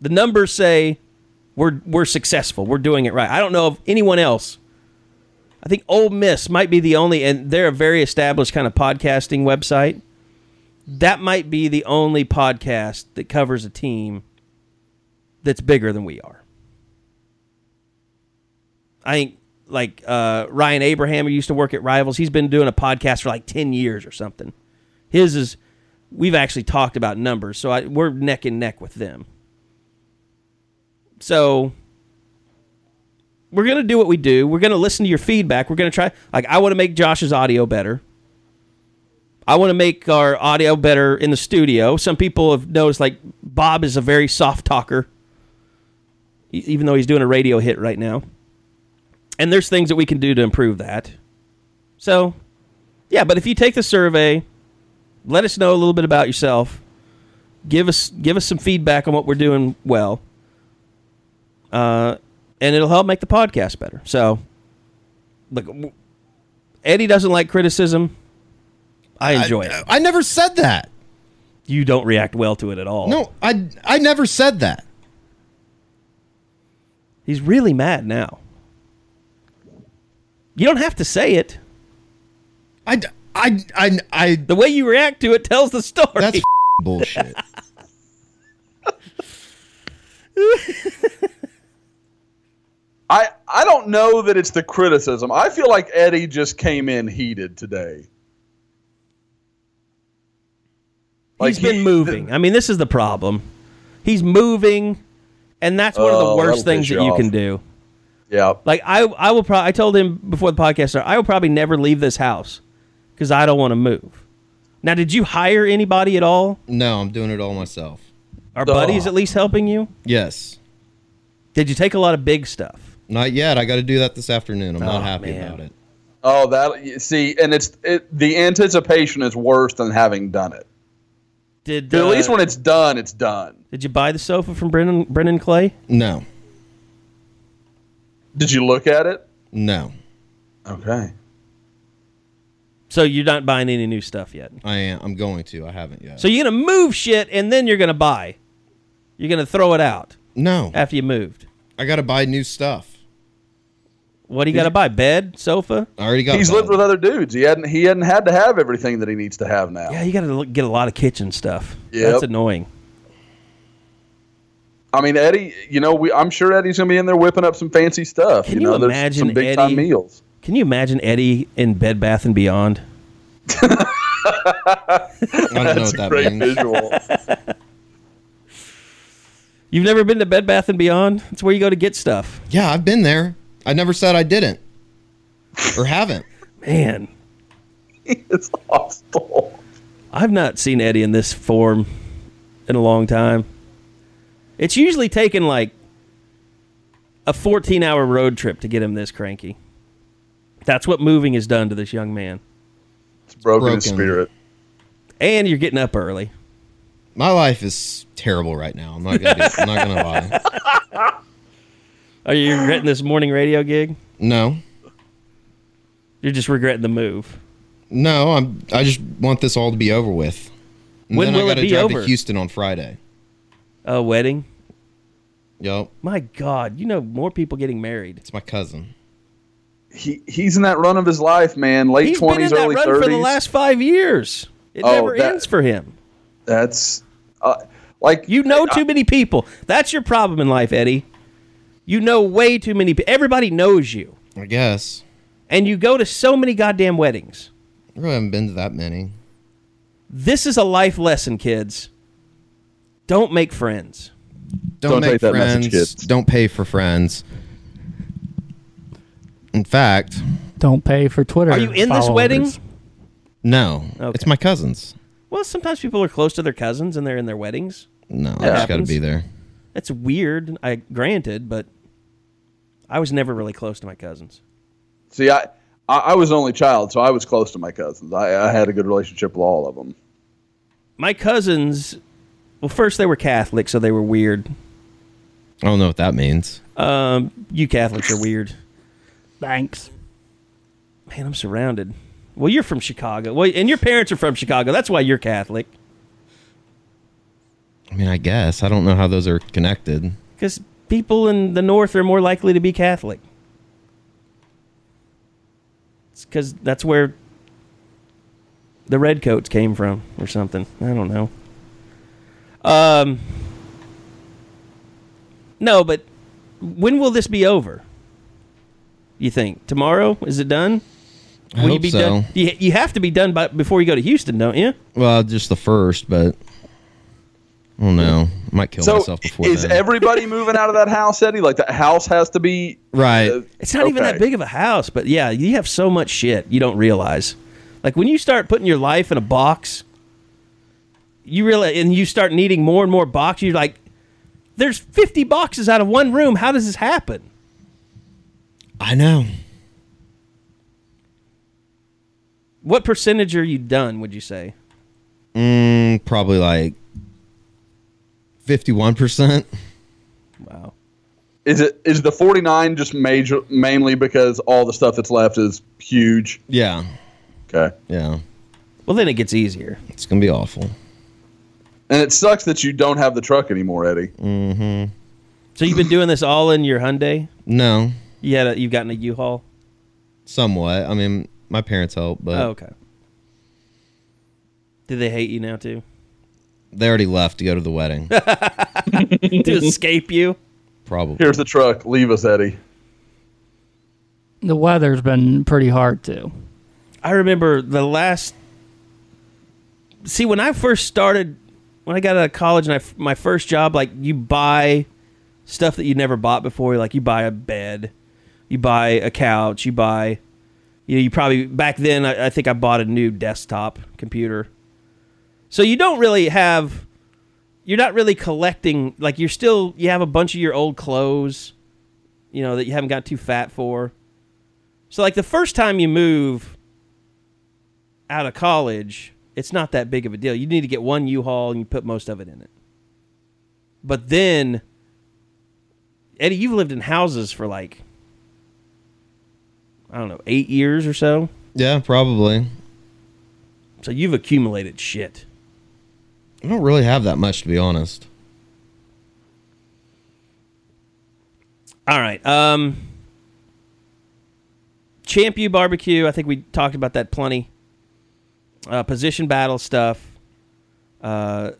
The numbers say we're we're successful. We're doing it right. I don't know of anyone else. I think Ole Miss might be the only, and they're a very established kind of podcasting website. That might be the only podcast that covers a team that's bigger than we are. I think like uh, Ryan Abraham, who used to work at Rivals, he's been doing a podcast for like ten years or something. His is we've actually talked about numbers, so I, we're neck and neck with them. So we're gonna do what we do. We're gonna listen to your feedback. We're gonna try. Like I want to make Josh's audio better. I want to make our audio better in the studio. Some people have noticed like Bob is a very soft talker. even though he's doing a radio hit right now. And there's things that we can do to improve that. So, yeah, but if you take the survey, let us know a little bit about yourself. Give us give us some feedback on what we're doing well. Uh, and it'll help make the podcast better. So, look, Eddie doesn't like criticism. I enjoy it. I never said that. You don't react well to it at all. No, I I never said that. He's really mad now. You don't have to say it. I, I, I, I The way you react to it tells the story. that's bullshit. I I don't know that it's the criticism. I feel like Eddie just came in heated today. He's Like, been he- moving. I mean, this is the problem. He's moving, and that's one of the Oh, worst that'll things piss that you you off. can do. Yeah. Like I, I will. Pro- I told him before the podcast started. I will probably never leave this house because I don't want to move. Now, did you hire anybody at all? No, I'm doing it all myself. Are buddies at least helping you? Yes. Did you take a lot of big stuff? Not yet. I got to do that this afternoon. I'm Oh, not happy man. about it. Oh, that you see, and it's it, the anticipation is worse than having done it. Did 'Cause uh, at least when it's done, it's done. did you buy the sofa from Brennan Brennan Clay? No. Did you look at it? No. Okay. So you're not buying any new stuff yet. I am. I'm going to. I haven't yet. So you're gonna move shit and then you're gonna buy. You're gonna throw it out no. after you moved. I got to buy new stuff. What do you got to buy? Bed, sofa? I already got. He's lived with other dudes. He hadn't he hadn't had to have everything that he needs to have now. Yeah, you got to get a lot of kitchen stuff. Yeah, That's annoying. I mean, Eddie, you know, we I'm sure Eddie's gonna be in there whipping up some fancy stuff. Can you you know, there's imagine some big time meals. Can you imagine Eddie in Bed Bath and Beyond? I don't know That's what a that great means. visual. You've never been to Bed Bath and Beyond? It's where you go to get stuff. Yeah, I've been there. I never said I didn't or haven't. Man, it's hostile. I've not seen Eddie in this form in a long time. It's usually taken like a 14 hour road trip to get him this cranky. That's what moving has done to this young man. It's broken, his Broken. spirit. And you're getting up early. My life is terrible right now. I'm not gonna. Be, I'm not gonna lie. Are you regretting this morning radio gig? No, You're just regretting the move. no. I'm. I just want this all to be over with. And When then will I it gotta be drive over? to Houston on Friday. A wedding? Yup. My God, you know more people getting married. It's my cousin. He he's in that run of his life, man. Late He's been in twenties, that early run for the last five years. It Oh, never that- ends for him. That's uh, like You know too many people. That's your problem in life, Eddie. You know way too many people. Everybody knows you. I guess. And you go to so many goddamn weddings. I really haven't been to that many. This is a life lesson, kids. Don't make friends. Don't, Don't make take that friends. message, kids. Don't pay for friends. In fact, Don't pay for Twitter. Are you in this wedding? no. Okay. It's my cousin's. Well, sometimes people are close to their cousins and they're in their weddings. No, I That just got to be there. That's weird. I granted, but I was never really close to my cousins. see, I, I I was only child, so I was close to my cousins. I, I had a good relationship with all of them. My cousins, well, first they were Catholic, so they were weird. I don't know what that means. Um, you Catholics are weird. Thanks. Man, I'm surrounded. Well, you're from Chicago. Well, and your parents are from Chicago. That's why you're Catholic. I mean, I guess. I don't know how those are connected. Because people in the North are more likely to be Catholic. It's because that's where the redcoats came from, or something. I don't know. Um. No, but when will this be over? You think tomorrow? Is it done? I Will you be so. done? You, you have to be done by before you go to Houston, don't you? Well, just the first, but I don't know. I might kill So myself before is then. everybody moving out of that house, Eddie? Like that house has to be right. uh, It's not even that big of a house, but yeah, you have so much shit you don't realize. Like when you start putting your life in a box, you realize, and you start needing more and more boxes. You're like, there's 50 boxes out of one room. How does this happen? I know. What percentage are you done? Would you say? Mm, probably like fifty-one percent. Wow. Is it is the 49 just major mainly because all the stuff that's left is huge? Yeah, Okay. yeah. Well, then it gets easier. It's gonna be awful. And it sucks that you don't have the truck anymore, Eddie. Mhm. So you've been doing this all in your Hyundai? No, You had a, you've gotten a U-Haul. somewhat. I mean, my parents help, but Oh, okay. Do they hate you now too? They already left to go to the wedding. to escape you? Probably. Here's the truck. Leave us, Eddie. The weather's been pretty hard too. I remember the last. See, when I first started, when I got out of college and I, my first job, like you buy stuff that you never bought before. Like you buy a bed, you buy a couch, you buy. You know, you probably back then. I, I think I bought a new desktop computer. So you don't really have. You're not really collecting. Like you're still. You have a bunch of your old clothes. You know that you haven't got too fat for. So like the first time you move out of college, it's not that big of a deal. You need to get one U-Haul and you put most of it in it. But then Eddie, you've lived in houses for like I don't know, 8 years or so. Yeah, probably. So you've accumulated shit. I don't really have that much to be honest. All right. Um Champ U barbecue, I think we talked about that plenty. Uh, position battle stuff. Uh,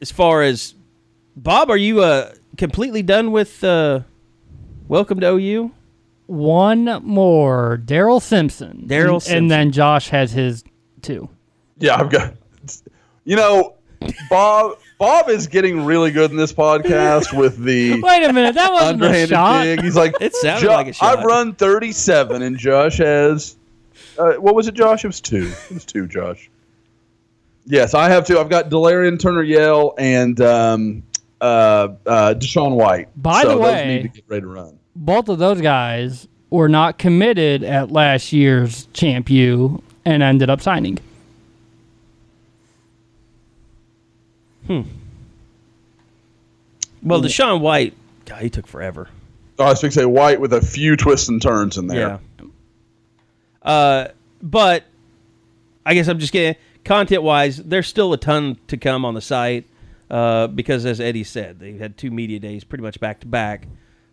as far as Bob, are you uh, completely done with uh, Welcome to OU? One more, Daryl Simpson. Daryl And- Simpson. And then Josh has his two. Yeah, I've got. You know, Bob. Bob is getting really good in this podcast with the Wait a minute, that wasn't a shot. dig. He's like, It sounded like a shot." I've run 37, and Josh has. Uh, what was it, Josh? It was two. It was two, Josh. Yes, I have two. I've got Delarian Turner-Yell and um, uh, uh, DaShaun White. By so the those way- need to get ready to run. Both of those guys were not committed at last year's Champ U and ended up signing. Well, DaShaun White, God, he took forever. Oh, I was going to say White with a few twists and turns in there. Yeah. Uh, but I guess I'm just getting content wise. There's still a ton to come on the site uh, because, as Eddie said, they had two media days pretty much back to back.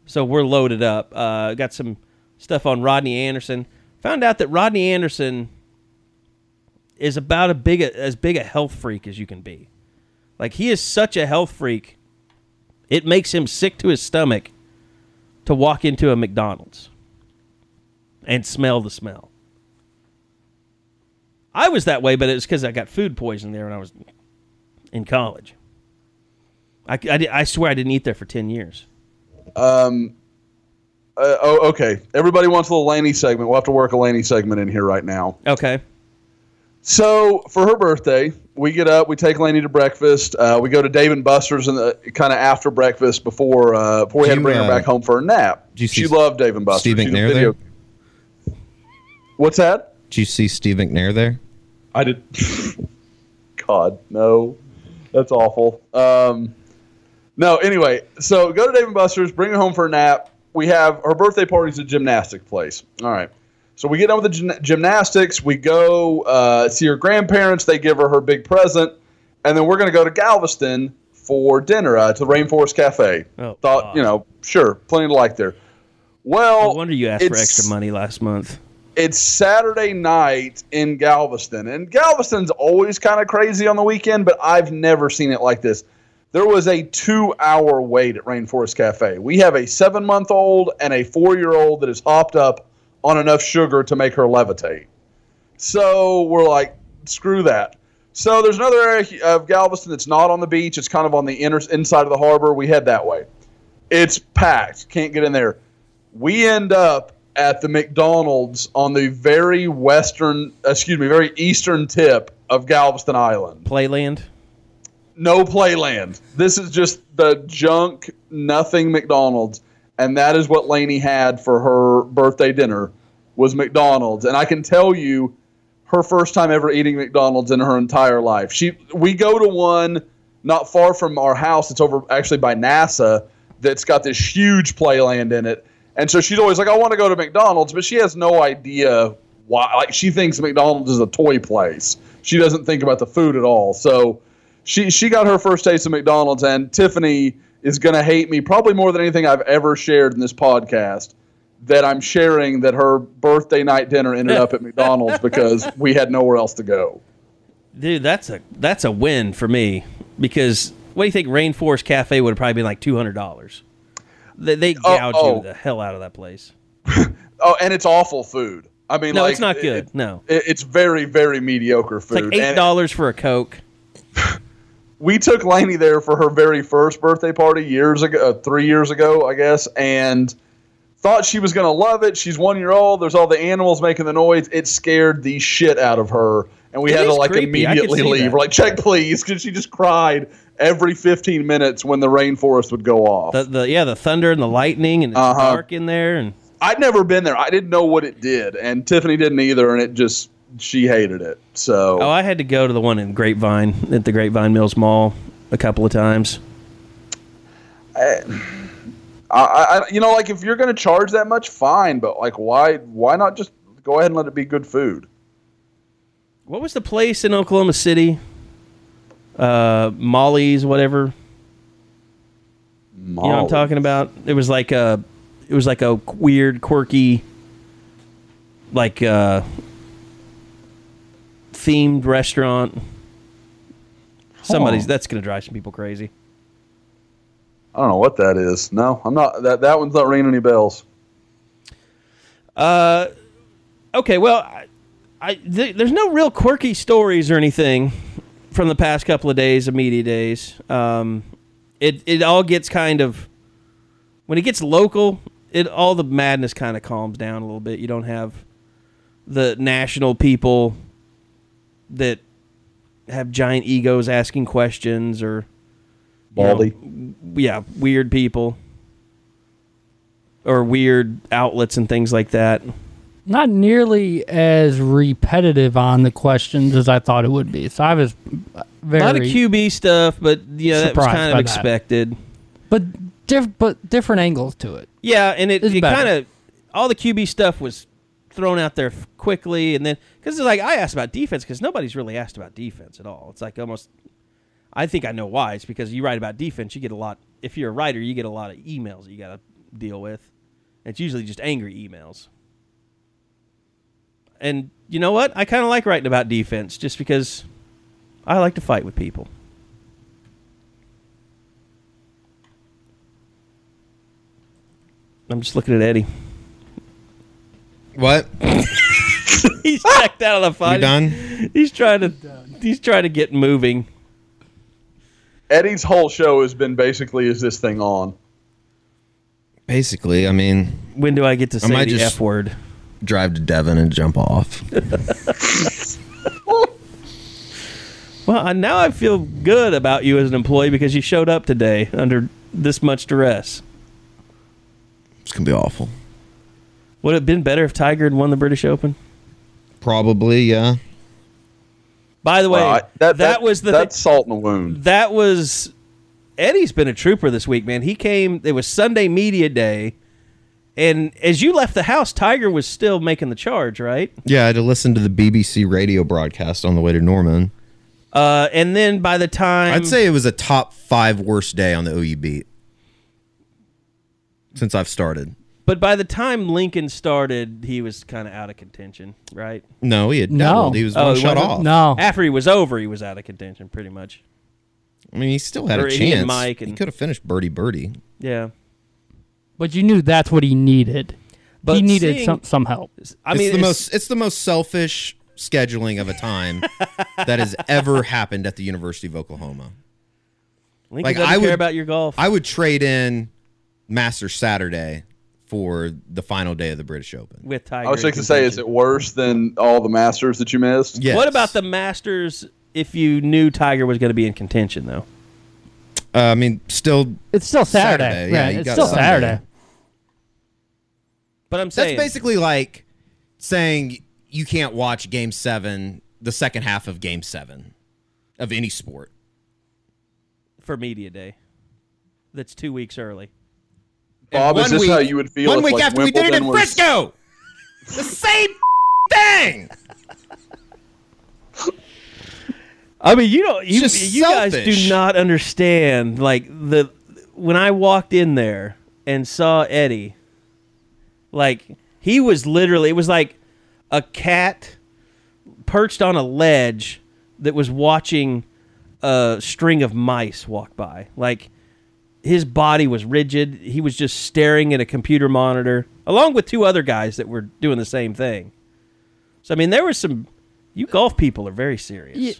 So we're loaded up. Uh, got some stuff on Rodney Anderson. Found out that Rodney Anderson is about a big as big a health freak as you can be. Like he is such a health freak, it makes him sick to his stomach to walk into a McDonald's and smell the smell. I was that way, but it was because I got food poisoning there when I was in college. I, I, I swear I didn't eat there for 10 years. Uh, oh, okay. Everybody wants a little Laney segment. We'll have to work a Laney segment in here right now. Okay. So for her birthday, we get up, we take Laney to breakfast. Uh, we go to Dave and Buster's and kind of after breakfast before uh, before we had to bring her uh, back home for a nap. did you see She loved Dave and Buster's. Steve McNair video- What's that? Did you see Steve McNair there? I did. God, no, that's awful. Um, no, anyway, so go to Dave and Buster's, bring her home for a nap. We have her birthday party's a gymnastic place. All right. So we get done with the gym- gymnastics. We go uh, see her grandparents. They give her her big present, and then we're going to go to Galveston for dinner uh, to the Rainforest Cafe. Oh, Thought God. you know, sure, plenty to like there. Well, No wonder you asked for extra money last month. it's Saturday night in Galveston, and Galveston's always kind of crazy on the weekend, but I've never seen it like this. There was a two-hour wait at Rainforest Cafe. We have a seven-month-old and a four-year-old that is hopped up on enough sugar to make her levitate. So we're like, screw that. So there's another area of Galveston that's not on the beach. It's kind of on the inner inside of the harbor. We head that way. It's packed. Can't get in there. We end up at the McDonald's on the very western, excuse me, very eastern tip of Galveston Island. Playland? no playland. This is just the junk, nothing McDonald's, and that is what Lainey had for her birthday dinner was McDonald's. And I can tell you, her first time ever eating McDonald's in her entire life. She we go to one not far from our house. It's over actually by NASA. That's got this huge playland in it. And so she's always like, I want to go to McDonald's, but she has no idea why. Like she thinks McDonald's is a toy place. She doesn't think about the food at all. So she she got her first taste of McDonald's, and Tiffany is going to hate me probably more than anything I've ever shared in this podcast. That I'm sharing that her birthday night dinner ended up at McDonald's because we had nowhere else to go. Dude, that's a that's a win for me because what do you think Rainforest Cafe would have probably been like two hundred dollars? They, they Oh, gouge oh. you the hell out of that place. Oh, and it's awful food. I mean, No, like, it's not it- good. no, it- it's very, very mediocre it's food. like eight dollars for a coke. we took Lainey there for her very first birthday party years ago, uh, three years ago, I guess, and thought she was going to love it. She's one year old. There's all the animals making the noise. It scared the shit out of her, and we It had to like creepy. Immediately leave. We're like, check please, because she just cried every 15 minutes when the rainforest would go off. The, the yeah, the thunder and the lightning and it's Uh-huh. dark in there and I'd never been there. I didn't know what it did, and Tiffany didn't either, and it just she hated it. So oh, I had to go to the one in Grapevine at the Grapevine Mills Mall a couple of times. I, I, you know, like if you're going to charge that much, fine. But like, why, why not just go ahead and let it be good food? What was the place in Oklahoma City? Uh, Molly's, whatever. You know what I'm talking about? It was like a, it was like a weird, quirky, like uh, themed restaurant. Somebody's that's gonna drive some people crazy. I don't know what that is. No, I'm not. That that one's not ringing any bells. Uh, okay, well, I, I th- there's no real quirky stories or anything from the past couple of days of media days. Um, it it all gets kind of when it gets local, it all the madness kind of calms down a little bit. You don't have the national people that have giant egos asking questions or you know, Baldy. yeah, weird people or weird outlets and things like that. Not nearly as repetitive on the questions as I thought it would be. So I was very a lot of QB stuff, but yeah, that was kind by of that. expected. but diff- but different angles to it. Yeah, and it, It's it kind of all the QB stuff was thrown out there quickly, and then because it's like I asked about defense because nobody's really asked about defense at all. It's like almost. I think I know why. It's because you write about defense, you get a lot. If you're a writer, you get a lot of emails that you got to deal with. It's usually just angry emails. And you know what? I kind of like writing about defense just because I like to fight with people. I'm just looking at Eddie. What? He's checked out of the fight. You done? He's trying to. He's trying to get moving. Eddie's whole show has been basically, is this thing on? Basically, I mean, When do I get to say might the just- F word? drive to Devon and jump off. Well, now I feel good about you as an employee because you showed up today under this much duress. It's gonna be awful. Would it have been better if Tiger had won the British Open? Probably, yeah. By the way, Well, I- that, was the that's thi- salt in the wound. that was Eddie's been a trooper this week, man. He came. It was Sunday media day, and as you left the house, Tiger was still making the charge, right? Yeah, I had to listen to the BBC radio broadcast on the way to Norman. Uh, and then by the time I'd say it was a top five worst day on the OU beat since I've started. But by the time Lincoln started, he was kind of out of contention, right? No, he had No. doubled. He was Oh, one he shot wasn't? off. No, After he was over, he was out of contention, pretty much. I mean, he still had Or a he and chance. Mike he and- could have finished birdie birdie. Yeah. but you knew that's what he needed. But he needed seeing- some some help. I mean, it's the it's- most. It's the most selfish scheduling of a time that has ever happened at the University of Oklahoma. Lincoln like, doesn't I care would- about your golf. I would trade in Master Saturday for the final day of the British Open. with Tiger. I was in just to say, is it worse than all the Masters that you missed? Yes. What about the Masters if you knew Tiger was going to be in contention, though. Uh, I mean, still, It's still Saturday. Saturday, yeah, right? you It's still Sunday. Saturday. But I'm saying. that's basically like saying you can't watch Game Seven, the second half of Game Seven of any sport. for media day. That's two weeks early. Bob, is one this week- how you would feel One if, week like, after we did it in Wimbledon was- Frisco, the same thing. I mean, you don't. You, you guys do not understand. Like the when I walked in there and saw Eddie, like he was literally. It was like a cat perched on a ledge that was watching a string of mice walk by. Like his body was rigid. He was just staring at a computer monitor, along with two other guys that were doing the same thing. So I mean, there was some. You golf people are very serious. Yeah,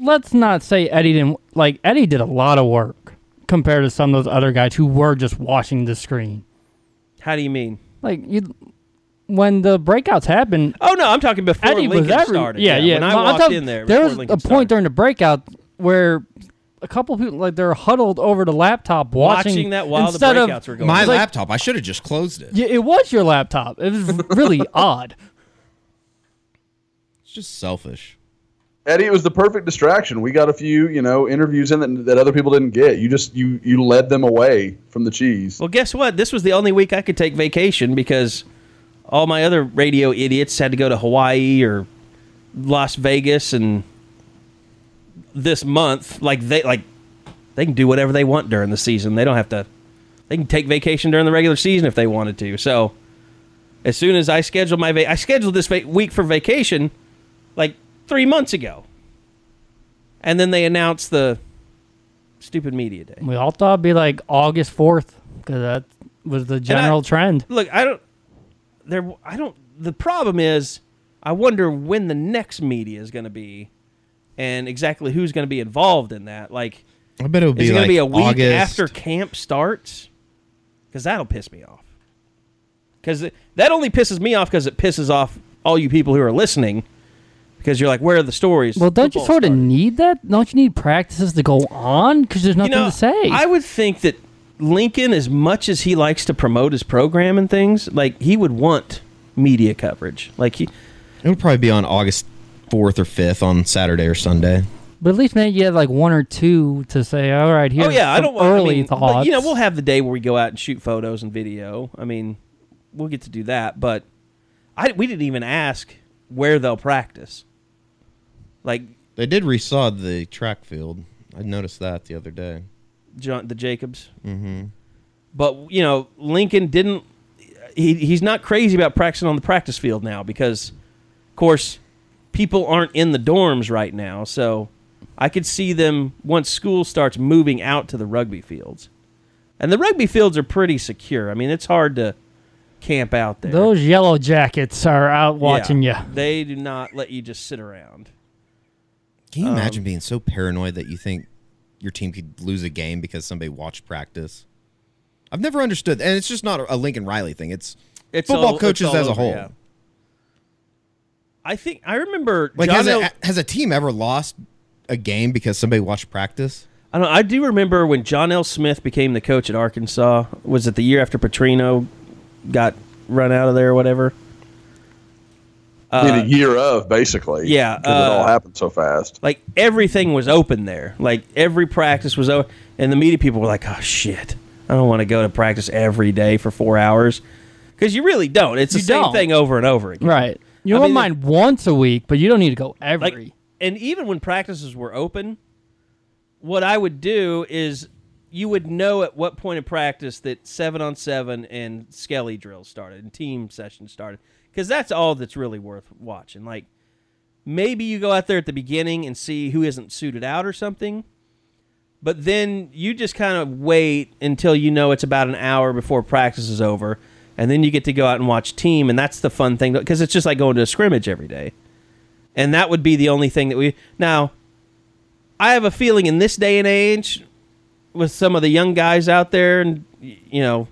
let's not say Eddie didn't like Eddie did a lot of work compared to some of those other guys who were just watching the screen. How do you mean? Like you, when the breakouts happened, Oh no, I'm talking before Eddie Lincoln every started. yeah yeah. When I No, walked talking- in there, there was Lincoln a point started. during the breakout where a couple people like they're huddled over the laptop watching, watching that while the instead of- breakouts were going. My like- laptop. I should have just closed it. Yeah, it was your laptop. It was really odd. It's just selfish. Eddie, it was the perfect distraction. We got a few, you know, interviews in that, that other people didn't get. You just you you led them away from the cheese. well, guess what? This was the only week I could take vacation because all my other radio idiots had to go to Hawaii or Las Vegas, and this month, like they like they can do whatever they want during the season. They don't have to. They can take vacation during the regular season if they wanted to. So, as soon as I scheduled my va- I scheduled this va- week for vacation, like three months ago, and then they announced the stupid media day. We all thought it'd be like August fourth because that was the general trend. Look, I don't. There, I don't. The problem is, I wonder when the next media is going to be, and exactly who's going to be involved in that. Like, I bet it would is be it going like to be a week August. after camp starts? Because that'll piss me off. Because that only pisses me off because it pisses off all you people who are listening. Because you're like, where are the stories? Well, don't you Football sort of need that? Don't you need practices to go on? Because there's nothing you know, to say. I would think that Lincoln, as much as he likes to promote his program and things, like he would want media coverage. Like he, It would probably be on August fourth or fifth on Saturday or Sunday. but at least maybe you have like one or two to say. All right, here's oh yeah, I don't want early I mean, thoughts. But, you know, we'll have the day where we go out and shoot photos and video. I mean, we'll get to do that, but I we didn't even ask where they'll practice. Like They did resod the track field. I noticed that the other day. John the Jacobs. Mm-hmm. But you know, Lincoln didn't. He he's not crazy about practicing on the practice field now because, of course, people aren't in the dorms right now. So I could see them once school starts moving out to the rugby fields, and the rugby fields are pretty secure. I mean, it's hard to camp out there. Those yellow jackets are out Yeah. watching you. They do not let you just sit around. Can Um, you imagine being so paranoid that you think your team could lose a game because somebody watched practice? I've never understood, and it's just not a Lincoln Riley thing. It's It's football all- coaches all as a whole. yeah. I think I remember Like, John has El- a, has a team ever lost a game because somebody watched practice? I don't. I do remember when John L. Smith became the coach at Arkansas. Was it the year after Petrino got run out of there or whatever? in a year of basically. Uh, yeah, because it all uh, happened so fast. Like everything was open there. Like every practice was open, and the media people were like, "Oh shit, I don't want to go to practice every day for four hours," because you really don't. It's the You same don't. thing over and over again. Right. You I don't mean, mind once a week, but you don't need to go every. like and even when practices were open what i would do is you would know at what point in practice that seven on seven and skelly drills started and team sessions started because that's all that's really worth watching like maybe you go out there at the beginning and see who isn't suited out or something but then you just kind of wait until you know it's about an hour before practice is over and then you get to go out and watch team and that's the fun thing because it's just like going to a scrimmage every day and that would be the only thing that we now i have a feeling in this day and age with some of the young guys out there and you know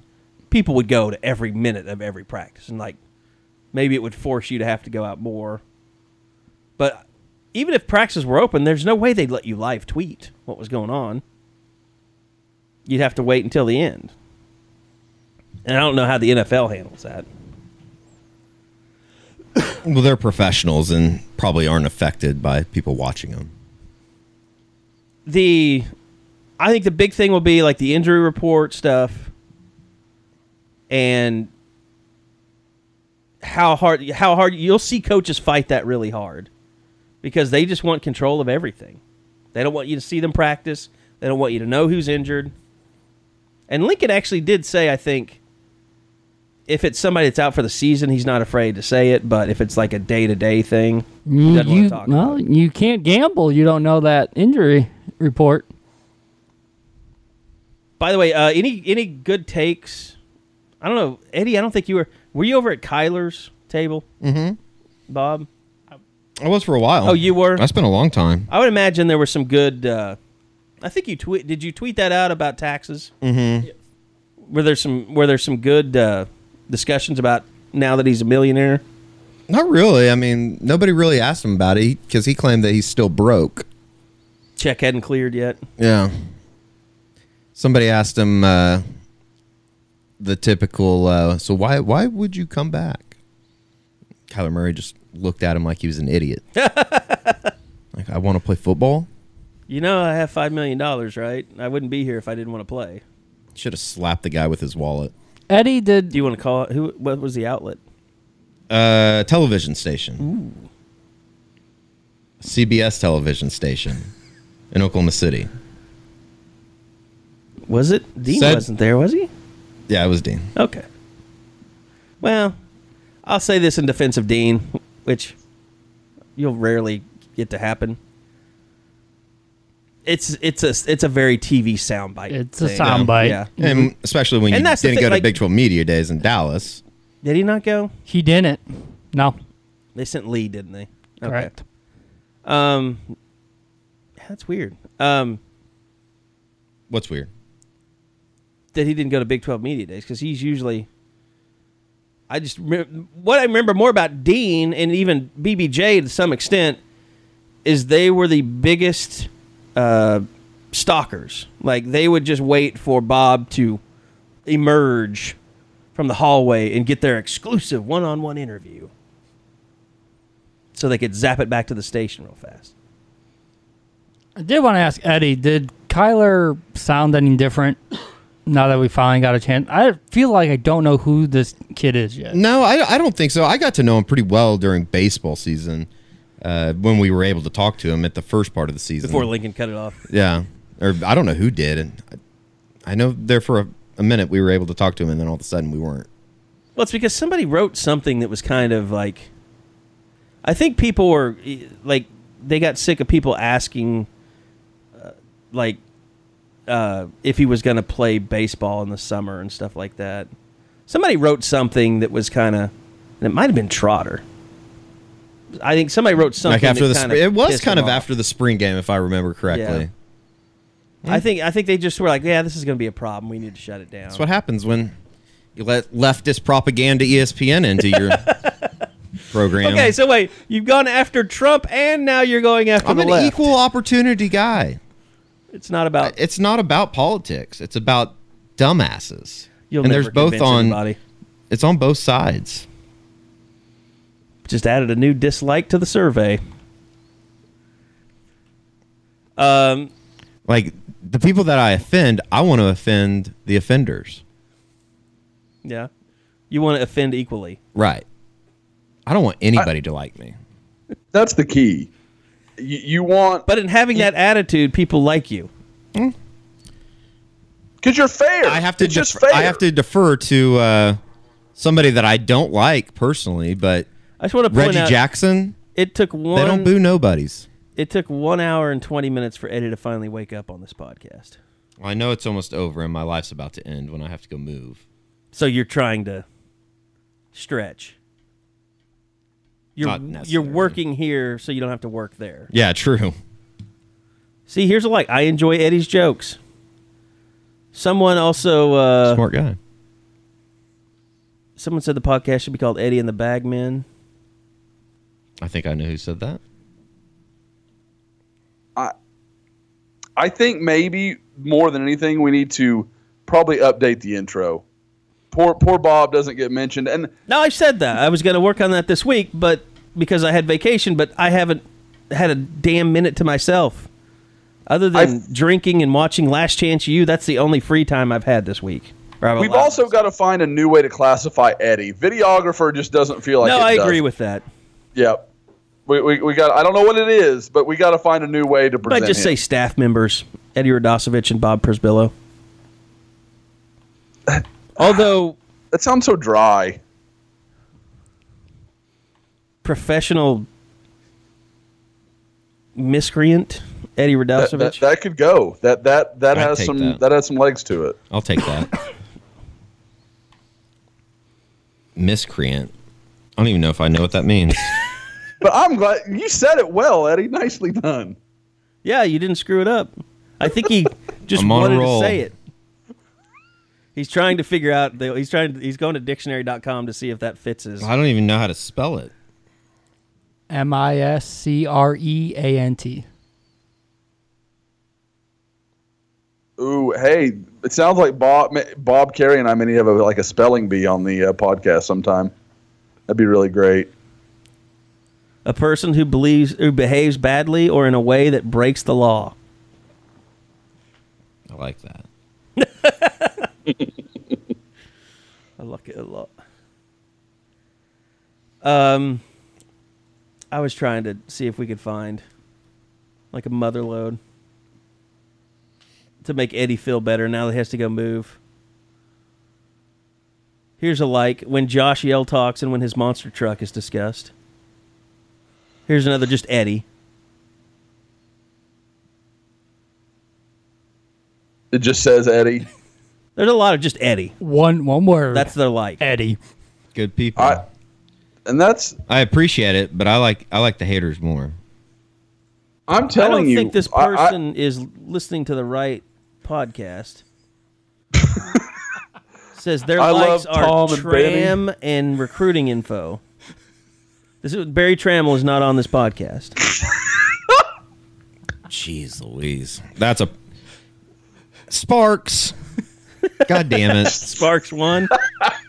people would go to every minute of every practice and like maybe it would force you to have to go out more but even if practices were open, there's no way they'd let you live tweet what was going on. You'd have to wait until the end. And I don't know how the NFL handles that. Well, they're professionals and probably aren't affected by people watching them. The I think the big thing will be like the injury report stuff and how hard how hard you'll see coaches fight that really hard because they just want control of everything. They don't want you to see them practice. They don't want you to know who's injured. And Lincoln actually did say, I think, if it's somebody that's out for the season, he's not afraid to say it. But if it's like a day to day thing, he You, want you, to talk well, about it. you can't gamble. You don't know that injury report. By the way, uh, any any good takes? I don't know, Eddie. I don't think you were. Were you over at Kyler's table? Mm-hmm. Bob, I was for a while. Oh, you were? That's been a long time. I would imagine there were some good. Uh, I think you tweet. Did you tweet that out about taxes? Mm-hmm. Were there some Were there some good uh, discussions about now that he's a millionaire? Not really. I mean, nobody really asked him about it because he claimed that he's still broke. Check hadn't cleared yet. Yeah. Somebody asked him uh, the typical. Uh, so why why would you come back? Kyler Murray just looked at him like he was an idiot. like I want to play football. You know, I have five million dollars, right? I wouldn't be here if I didn't want to play. Should have slapped the guy with his wallet. Eddie did. Do you want to call it? Who? What was the outlet? Uh, television station. Ooh. CBS television station in Oklahoma City. Was it Dean? Said- wasn't there? Was he? Yeah, it was Dean. Okay. Well, I'll say this in defense of Dean, which you'll rarely get to happen. It's it's a it's a very TV soundbite. It's a thing. soundbite. Yeah. And especially when And you that's the didn't thing, go to like- Big 12 Media Days in Dallas. Did he not go? He didn't. No. They sent Lee, didn't they? Okay. Correct. Um, that's weird. Um, What's weird? that he didn't go to Big 12 Media Days because he's usually. I just remem- what I remember more about Dean and even BBJ to some extent is they were the biggest uh, stalkers. Like they would just wait for Bob to emerge from the hallway and get their exclusive one-on-one interview, so they could zap it back to the station real fast. I did want to ask Eddie, did Kyler sound any different now that we finally got a chance? I feel like I don't know who this kid is yet. No, I, I don't think so. I got to know him pretty well during baseball season uh, when we were able to talk to him at the first part of the season. Before Lincoln cut it off. Yeah. Or I don't know who did. And I, I know there for a, a minute we were able to talk to him, and then all of a sudden we weren't. Well, it's because somebody wrote something that was kind of like. I think people were like they got sick of people asking, uh, like, uh, if he was going to play baseball in the summer and stuff like that. Somebody wrote something that was kind of, and it might have been Trotter. I think somebody wrote something Like after the spring, it was kind of off. after the spring game, if I remember correctly. I hmm. think I think they just were like, yeah, this is going to be a problem. We need to shut it down. That's what happens when you let leftist propaganda ESPN into your program. Okay, so wait, you've gone after Trump, and now you're going after I'm the an left. equal opportunity guy. It's not about It's not about politics. It's about dumbasses. You'll and never there's both on. anybody. It's on both sides. Just added a new dislike to the survey. Um, Like the people that I offend, I want to offend the offenders. yeah, you want to offend equally. Right. I don't want anybody to like me. That's the key. You, you want But in having that attitude, people like you. because you're fair. I have to. It's just defer, fair. I have to defer to uh, somebody that I don't like personally, but I just want to point Reggie out Jackson. it took one. They don't boo nobodies. It took one hour and twenty minutes for Eddie to finally wake up on this podcast. Well, I know it's almost over and my life's about to end when I have to go move. So you're trying to stretch. You're Not you're necessarily. working here, so you don't have to work there. Yeah, true. See, here's a like. I enjoy Eddie's jokes. Someone also uh, Smart guy. someone said the podcast should be called Eddie and the Bagmen. I think I know who said that. I I think maybe more than anything, we need to probably update the intro. Poor poor Bob doesn't get mentioned, and No, I've said that. I was going to work on that this week, but because I had vacation, but I haven't had a damn minute to myself. Other than I've- drinking and watching Last Chance U, that's the only free time I've had this week. We've also got to find a new way to classify Eddie. Videographer just doesn't feel like. No, it I does. agree with that. Yep. We, we, we got. I don't know what it is, but we got to find a new way to But present. just say staff members Eddie Radosovich and Bob Przybylo. Although that sounds so dry. professional miscreant Eddie That, Radosovich. that, that could go. That that that I'd has some that. that. has some legs to it. I'll take that. Miscreant. I don't even know if I know what that means. But I'm glad you said it well, Eddie. Nicely done. yeah, you didn't screw it up. I think he just I'm wanted to say it. He's trying to figure out. The, he's trying. To, He's going to dictionary.com to see if that fits his. I don't even know how to spell it. M I S C R E A N T. Ooh, hey, it sounds like Bob Bob Carey and I may need to have a, like a spelling bee on the uh, podcast sometime. That'd be really great. A person who believes who behaves badly or in a way that breaks the law. I like that. I like it a lot. Um, I was trying to see if we could find like a mother load to make Eddie feel better now that he has to go move. Here's a like when Josh Yell talks and when his monster truck is discussed. Here's another just Eddie. It just says Eddie. There's a lot of just Eddie. One one word. That's their like. Eddie. Good people. I, and that's I appreciate it, but I like I like the haters more. I'm I telling don't you. think this I- I- person is listening to the right podcast. Says their I likes love are Tom and tram and recruiting info. This is Barry Tramel is not on this podcast. Jeez Louise. That's a Sparks. God damn it. Sparks one.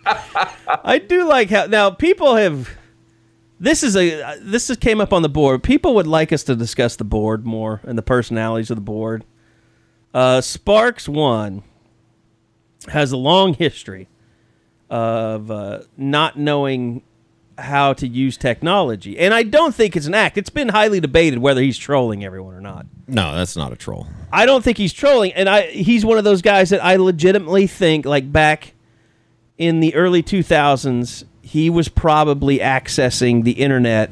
I do like how now people have. This is a this is came up on the board. People would like us to discuss the board more and the personalities of the board. Uh, Sparks one has a long history of uh, not knowing how to use technology, and I don't think it's an act. It's been highly debated whether he's trolling everyone or not. No, that's not a troll. I don't think he's trolling, and I he's one of those guys that I legitimately think like back in the early 2000s he was probably accessing the internet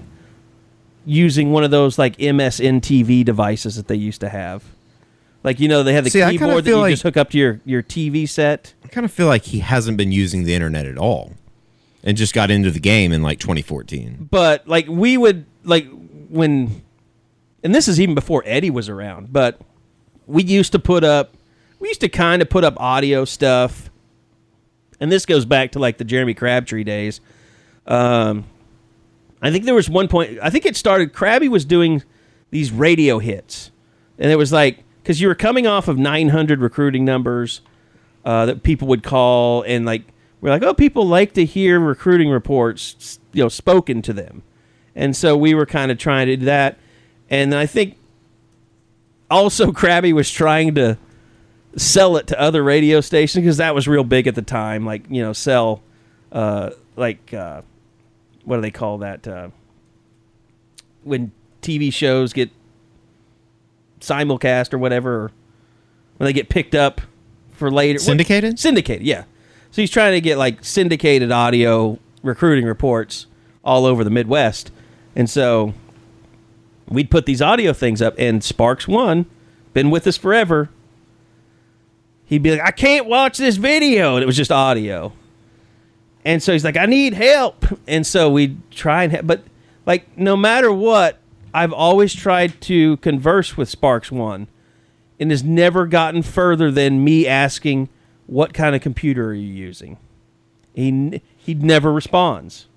using one of those like MSN TV devices that they used to have. Like you know they had the See, keyboard that you like- just hook up to your your TV set. I kind of feel like he hasn't been using the internet at all. And just got into the game in like 2014. But like we would like when and this is even before Eddie was around, but we used to put up we used to kind of put up audio stuff. And this goes back to like the Jeremy Crabtree days. Um I think there was one point I think it started Krabby was doing these radio hits. And it was like cuz you were coming off of 900 recruiting numbers uh, that people would call and like we're like, oh, people like to hear recruiting reports, you know, spoken to them, and so we were kind of trying to do that, and I think also Krabby was trying to sell it to other radio stations because that was real big at the time, like you know, sell, uh, like uh, what do they call that uh, when TV shows get simulcast or whatever, or when they get picked up for later. what- Syndicated? syndicated, yeah. So he's trying to get like syndicated audio recruiting reports all over the Midwest. And so we'd put these audio things up, and Sparks One, been with us forever. He'd be like, I can't watch this video. And it was just audio. And so he's like, I need help. And so we'd try and help. But like, no matter what, I've always tried to converse with Sparks One and has never gotten further than me asking, "What kind of computer are you using?" He he never responds,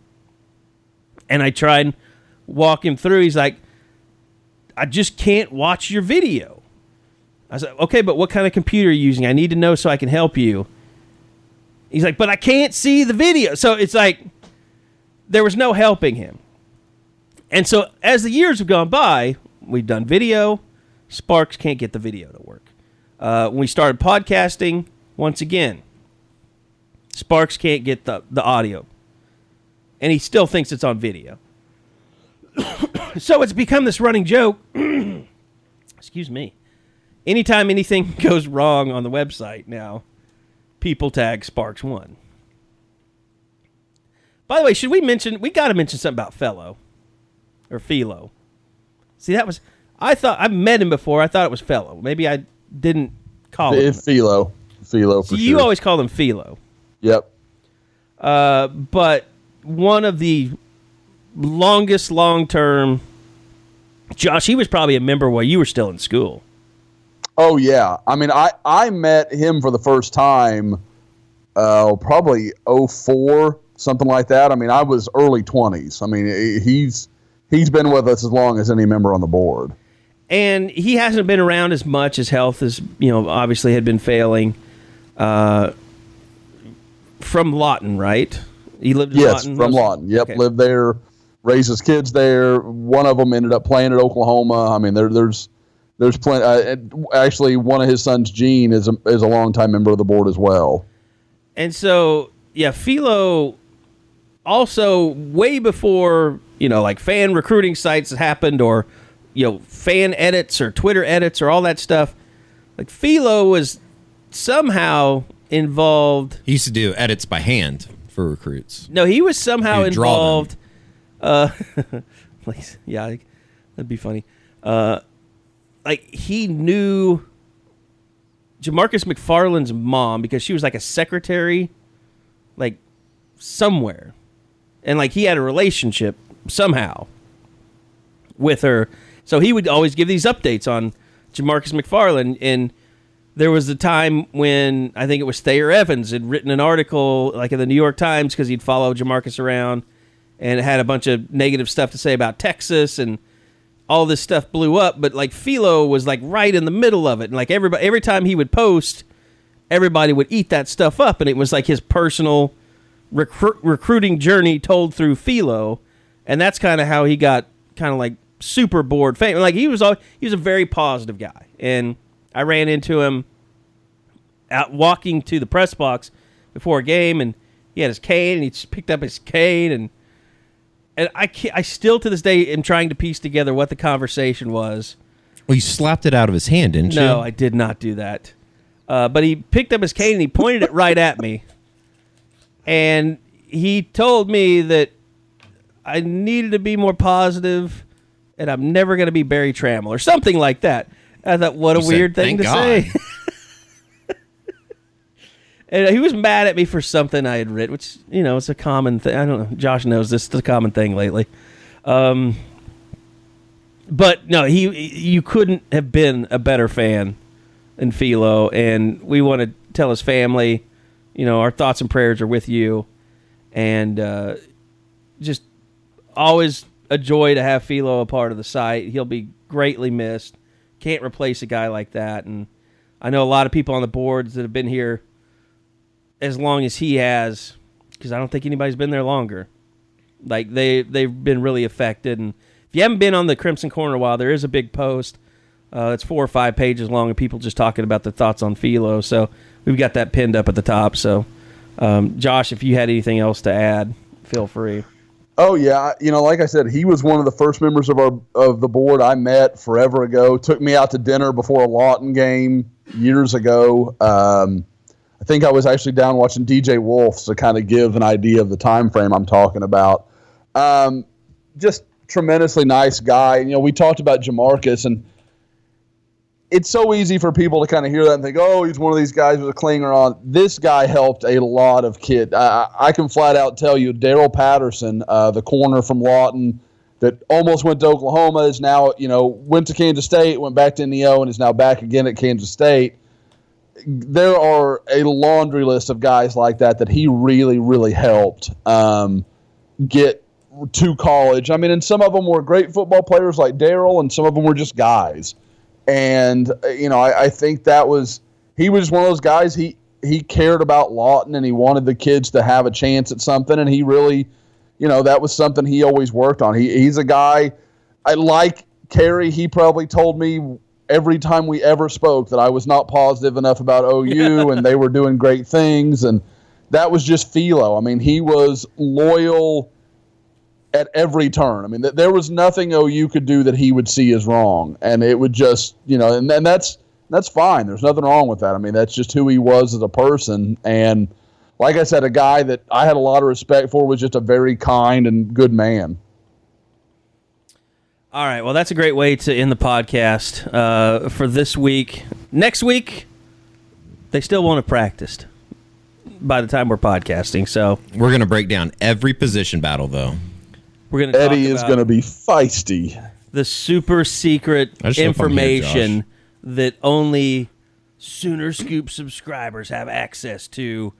and I try and walk him through. He's like, "I just can't watch your video." I said, okay, but what kind of computer are you using? I need to know so I can help you. He's like, but I can't see the video. So it's like there was no helping him. And so as the years have gone by, we've done video. Sparks can't get the video to work. Uh, when we started podcasting, once again, Sparks can't get the, the audio. And he still thinks it's on video. so it's become this running joke. Excuse me. Anytime anything goes wrong on the website now, people tag Sparks One. By the way, should we mention? We got to mention something about Fellow or Philo. See, that was I thought I've met him before. I thought it was Fellow. Maybe I didn't call it. It's Philo. Philo for you sure. always call him Philo. Yep. Uh, but one of the longest long term. Josh, he was probably a member while you were still in school. Oh yeah. I mean, I I met him for the first time, uh, probably 04, something like that. I mean, I was early twenties. I mean, he- he's he's been with us as long as any member on the board. and he hasn't been around as much. as health is, you know, obviously had been failing. Uh, from Lawton, right? He lived in Yes, Lawton. from Lawton. Yep, Okay. lived there, raised his kids there. One of them ended up playing at Oklahoma. I mean, there, there's there's plenty. Uh, actually, one of his sons, Gene, is a, is a longtime member of the board as well. And so, yeah, Philo also way before, you know, like fan recruiting sites happened or, you know, fan edits or Twitter edits or all that stuff. Like Philo was somehow involved. He used to do edits by hand for recruits. No, he was somehow He would draw involved. Uh, please, yeah, like, that'd be funny. Uh, like he knew Jamarcus McFarland's mom because she was like a secretary, like somewhere, and like he had a relationship somehow with her. So he would always give these updates on Jamarcus McFarland. And there was a time when I think it was Thayer Evans had written an article like in the New York Times because he'd follow Jamarcus around and had a bunch of negative stuff to say about Texas and all this stuff blew up. But like Philo was like right in the middle of it. And like everybody, every time he would post, everybody would eat that stuff up. And it was like his personal recru- recruiting journey told through Philo. And that's kind of how he got kind of like super board fame. Like he was all, he was a very positive guy. And I ran into him out walking to the press box before a game and he had his cane and he just picked up his cane and and I I still to this day am trying to piece together what the conversation was. Well, you slapped it out of his hand, didn't you? No, I did not do that. Uh, but he picked up his cane and he pointed it right at me. And he told me that I needed to be more positive and I'm never going to be Barry Tramel or something like that. I thought, what a You said, weird thing to God." say. and he was mad at me for something I had written, which, you know, it's a common thing. I don't know. Josh knows this. is a common thing lately. Um, but no, he you couldn't have been a better fan than Philo, and we want to tell his family, you know, our thoughts and prayers are with you, and uh, just always a joy to have Philo a part of the site. He'll be greatly missed. Can't replace a guy like that, and I know a lot of people on the boards that have been here as long as he has, because I don't think anybody's been there longer. Like they they've been really affected, and if you haven't been on the Crimson Corner a while, there is a big post. Uh, it's four or five pages long, and people just talking about their thoughts on Philo. So we've got that pinned up at the top. So, um, Josh, if you had anything else to add, feel free. Oh yeah, you know, like I said, he was one of the first members of our of the board I met forever ago. Took me out to dinner before a Lawton game years ago. Um, I think I was actually down watching DJ Wolf to kind of give an idea of the time frame I'm talking about. Um, just tremendously nice guy. You know, we talked about Jamarcus, and it's so easy for people to kind of hear that and think, "Oh, he's one of these guys with a clinger on." This guy helped a lot of kids. I, I can flat out tell you, Daryl Patterson, uh, the corner from Lawton, that almost went to Oklahoma, is now you know went to Kansas State, went back to Neo, and is now back again at Kansas State. There are a laundry list of guys like that that he really, really helped um, get to college. I mean, and some of them were great football players like Daryl, and some of them were just guys. And uh, you know, I, I think that was he was one of those guys. He he cared about Lawton and he wanted the kids to have a chance at something. And he really, you know, that was something he always worked on. He he's a guy. I like Carey. He probably told me every time we ever spoke that I was not positive enough about OU and they were doing great things. And that was just Philo. I mean, he was loyal at every turn. I mean, th- there was nothing OU could do that he would see as wrong, and it would just, you know, and, and that's that's fine. There's nothing wrong with that. I mean, that's just who he was as a person, and like I said, a guy that I had a lot of respect for was just a very kind and good man. All right. Well, that's a great way to end the podcast uh, for this week. Next week, they still won't have practiced by the time we're podcasting. So We're gonna break down every position battle though. We're going to Eddie is going to be feisty. the super secret I just hope I'm here, information that only Sooner Scoop subscribers have access to,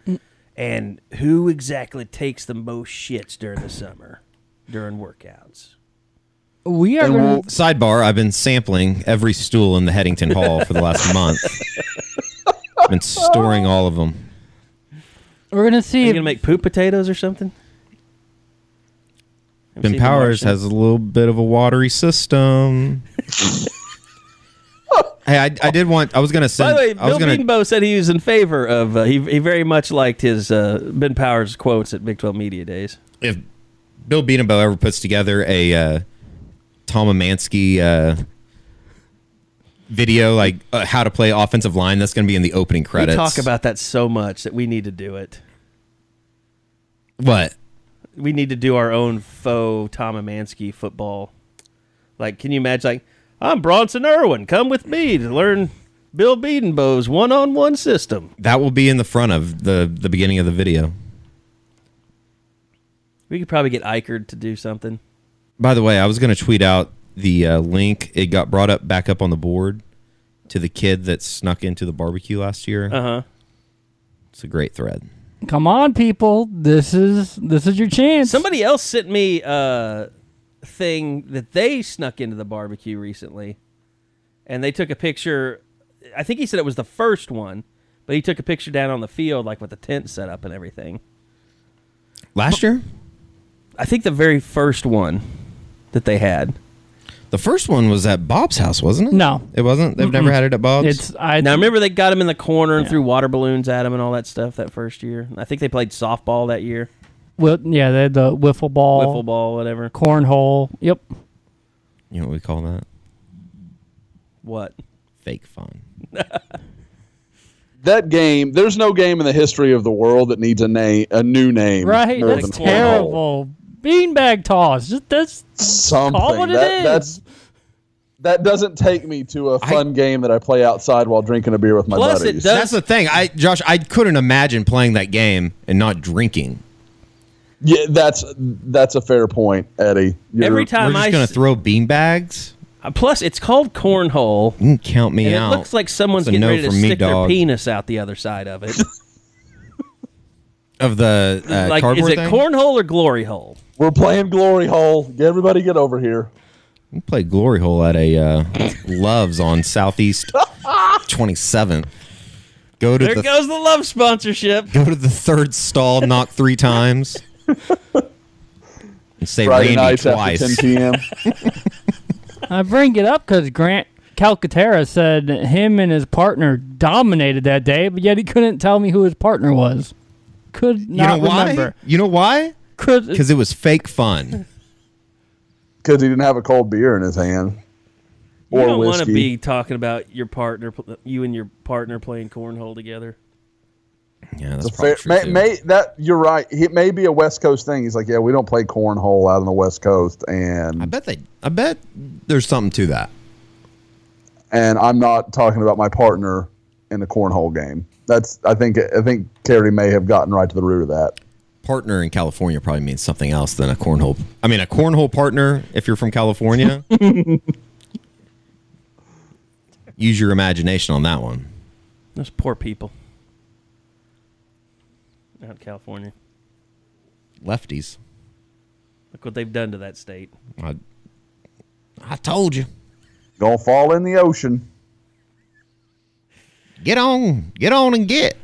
and who exactly takes the most shits during the summer during workouts. We are And going we'll- Sidebar: I've been sampling every stool in the Headington Hall for the last month. I've been storing all of them. We're going to Are see. you if- going to make poop potatoes or something? Ben Powers has a little bit of a watery system. hey, I, I did want. I was gonna say. By the way, Bill gonna. Bedenbaugh said he was in favor of. Uh, he he very much liked his uh, Ben Powers quotes at Big Twelve Media Days. if Bill Bedenbaugh ever puts together a uh, Tom Emanski uh, video like uh, how to play offensive line, that's going to be in the opening credits. We talk about that so much that we need to do it. what? We need to do our own faux Tom Emanski football. Like, can you imagine? Like, I'm Bronson Irwin. Come with me to learn Bill Bedenbaugh's one-on-one system. That will be in the front of the the beginning of the video. We could probably get Eichard to do something. By the way, I was going to tweet out the uh, link. It got brought up back up on the board to the kid that snuck into the barbecue last year. Uh huh. It's a great thread. Come on, people. This is this is your chance. Somebody else sent me a thing that they snuck into the barbecue recently, and they took a picture. I think he said it was the first one, but he took a picture down on the field, like with the tent set up and everything. Last year, I think the very first one that they had. The first one was at Bob's house, wasn't it? No. it wasn't. They've never had it at Bob's. It's I Now remember they got him in the corner and threw water balloons at him and all that stuff that first year. I think they played softball that year, Wi- yeah, they had the wiffle ball, wiffle ball, whatever. cornhole. Yep. you know what we call that? What? Fake fun. That game, there's no game in the history of the world that needs a name, a new name. Right. more That's than cornhole. terrible. Beanbag toss. Just that's Something Call what it that, is. that's that doesn't take me to a fun game that I play outside while drinking a beer with my Plus, it buddies. does- That's the thing. I Josh, I couldn't imagine playing that game and not drinking. Yeah, that's that's a fair point, Eddie. You're- Every We're time just I gonna s- throw beanbags. uh, plus it's called cornhole, You can count me and out. it looks like someone's That's a getting no ready to me, stick their penis out the other side of it. of the uh, like, is it thing. cornhole or glory hole? We're playing Glory Hole. Get Everybody get over here. We played Glory Hole at a uh, Loves on Southeast 27th. Go to There the goes the love sponsorship. go to the third stall, knock three times, and say Friday Randy nights twice. after 10 p.m. I bring it up because Grant Calcaterra said him and his partner dominated that day, but yet he couldn't tell me who his partner was. Could not You know not why? remember. You know why? Could Because it was fake fun. because he didn't have a cold beer in his hand You don't want to be talking about your partner, you and your partner playing cornhole together. Yeah, that's It's fair, probably true. may, may, that you're right. It may be a West Coast thing. He's like, yeah, we don't play cornhole out on the West Coast, and I and bet they. I bet there's something to that. and I'm not talking about my partner in the cornhole game. That's I think I think Carey may have gotten right to the root of that. Partner in California probably means something else than a cornhole. I mean, a cornhole partner. If you're from California, use your imagination on that one. Those poor people out in California. Lefties. Look what they've done to that state. I, I told you. Gonna fall in the ocean. Get on, get on and get.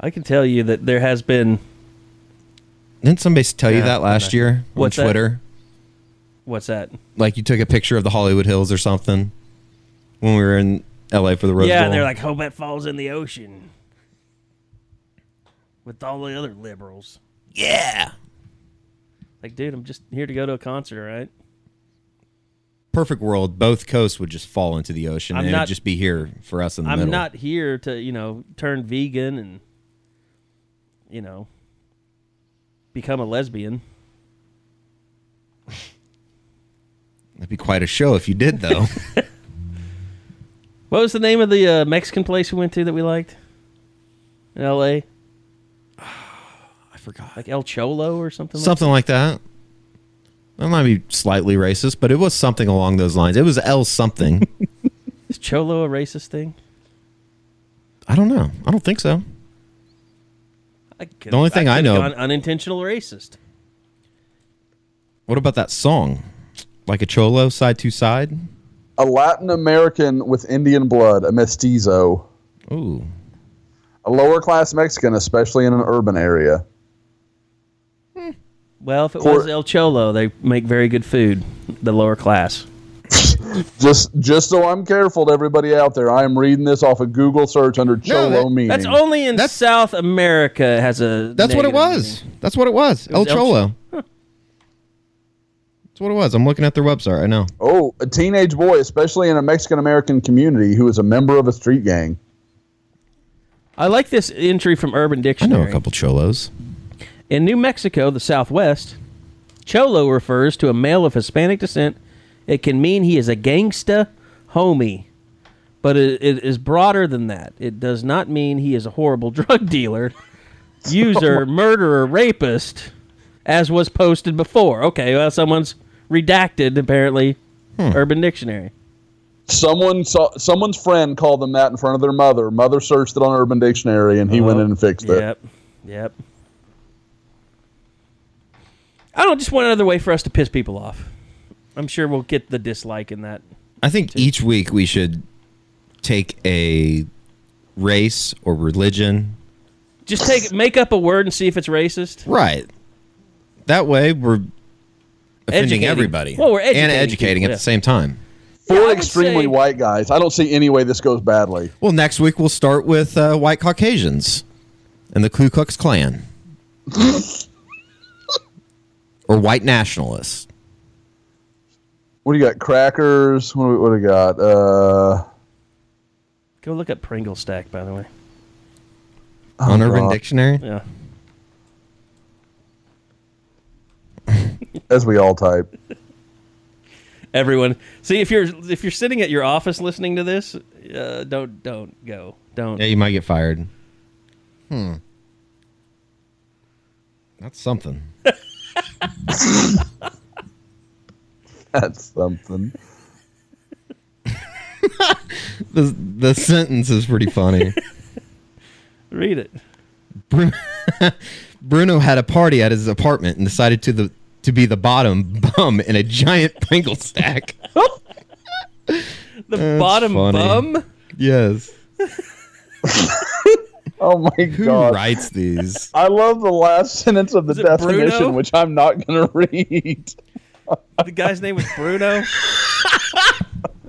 I can tell you that there has been Didn't somebody tell you Yeah, that last year What's that? on Twitter? what's that? Like you took a picture of the Hollywood Hills or something when we were in L.A. for the Rose yeah, Bowl. and they're like, "Hope that falls in the ocean." With all the other liberals, yeah, like, dude, I'm just here to go to a concert, all right? perfect world. Both coasts would just fall into the ocean, I'm and not- it'd just be here for us in the I'm middle. not here to, you know, turn vegan and, you know, become a lesbian. That'd be quite a show if you did, though. What was the name of the uh, Mexican place we went to that we liked in L.A.? I forgot. Like El Cholo or something. Something like that. That might be slightly racist, but it was something along those lines. It was L something. Is Cholo a racist thing? I don't know. I don't think so. I The only thing I could've know- gone unintentional racist. What about that song? Like a cholo, side to side? A Latin American with Indian blood, a mestizo, Ooh. a lower class Mexican, especially in an urban area. Hmm. Well, if it Cor- was El Cholo, they make very good food. The lower class. Just, just so I'm careful to everybody out there, I am reading this off a Google search under cholo that- meaning. That's only in That's- South America has a. That's what it was. meaning. That's what it was. El was El Cholo. That's what it was. I'm looking at their website right now. Oh, a teenage boy, especially in a Mexican American community, who is a member of a street gang. I like this entry from Urban Dictionary. I know a couple cholos. In New Mexico, the Southwest, cholo refers to a male of Hispanic descent. It can mean he is a gangsta homie, but it, it is broader than that. It does not mean he is a horrible drug dealer, user, murderer, rapist, as was posted before. Okay, well, someone's redacted apparently. Hmm. Urban Dictionary. Someone saw someone's friend called them that in front of their mother. Mother searched it on Urban Dictionary, and he uh-huh. went in and fixed it. Yep. Yep. I don't just want another way for us to piss people off. I'm sure we'll get the dislike in that. I think each week we should take a race or religion. Just take make up a word and see if it's racist. Right. That way we're offending Educating. everybody. Well, we're and educating educating people, at yeah. the same time. Four I extremely say- white guys. I don't see any way this goes badly. Well, next week we'll start with uh, white Caucasians and the Ku Klux Klan. or white nationalists. What do you got? Crackers. What do we, what do we got? Uh, Go look up Pringle Stack, by the way. on Urban God. Dictionary. Yeah. as we all type. Everyone, see if you're if you're sitting at your office listening to this, uh, don't don't go, don't. Yeah, you might get fired. Hmm. That's something. That's something. The the sentence is pretty funny. Read it. Bru- Bruno had a party at his apartment and decided to the to be the bottom bum in a giant Pringle stack. The bottom funny. bum. yes. Oh my Who god! Who writes these? I love the last sentence of the definition, Bruno? which I'm not going to read. The guy's name was Bruno.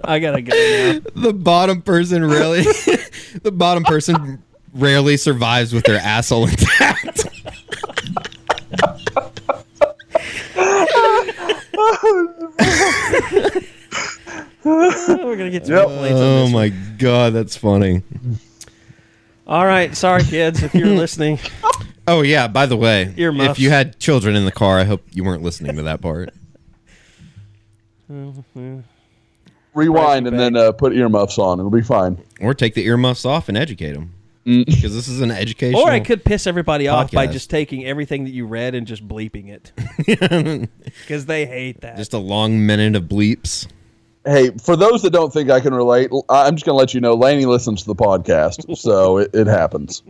I gotta go now. The bottom person really the bottom person rarely survives with their asshole intact. We're gonna get to Yep. complaints on Oh this my god, that's funny. All right, sorry kids if you're listening. Oh yeah, by the way, Earmuffs. if you had children in the car, I hope you weren't listening to that part. Rewind and then uh, put earmuffs on. It'll be fine. Or take the earmuffs off and educate them. Because this is an education. Or I could piss everybody off by podcast. just taking everything that you read and just bleeping it. Because they hate that. just a long minute of bleeps. Hey, for those that don't think I can relate, l- I'm just going to let you know Laney listens to the podcast, so it, it happens.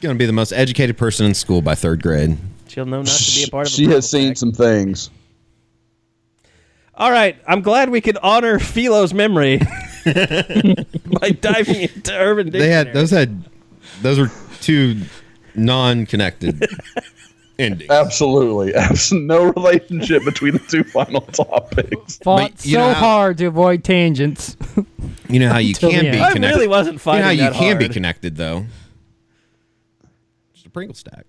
Going to be the most educated person in school by third grade. She'll know not to be a part of. a she has seen Stack. some things. All right, I'm glad we could honor Philo's memory by diving into Urban Dictionary. They had those had those were two non-connected endings. Absolutely. Abs- no relationship between the two final topics. Fought But you so know how- hard to avoid tangents. You know how you can be end. I connected. really wasn't fighting. you know how you that can be connected though. Just a Pringle stack.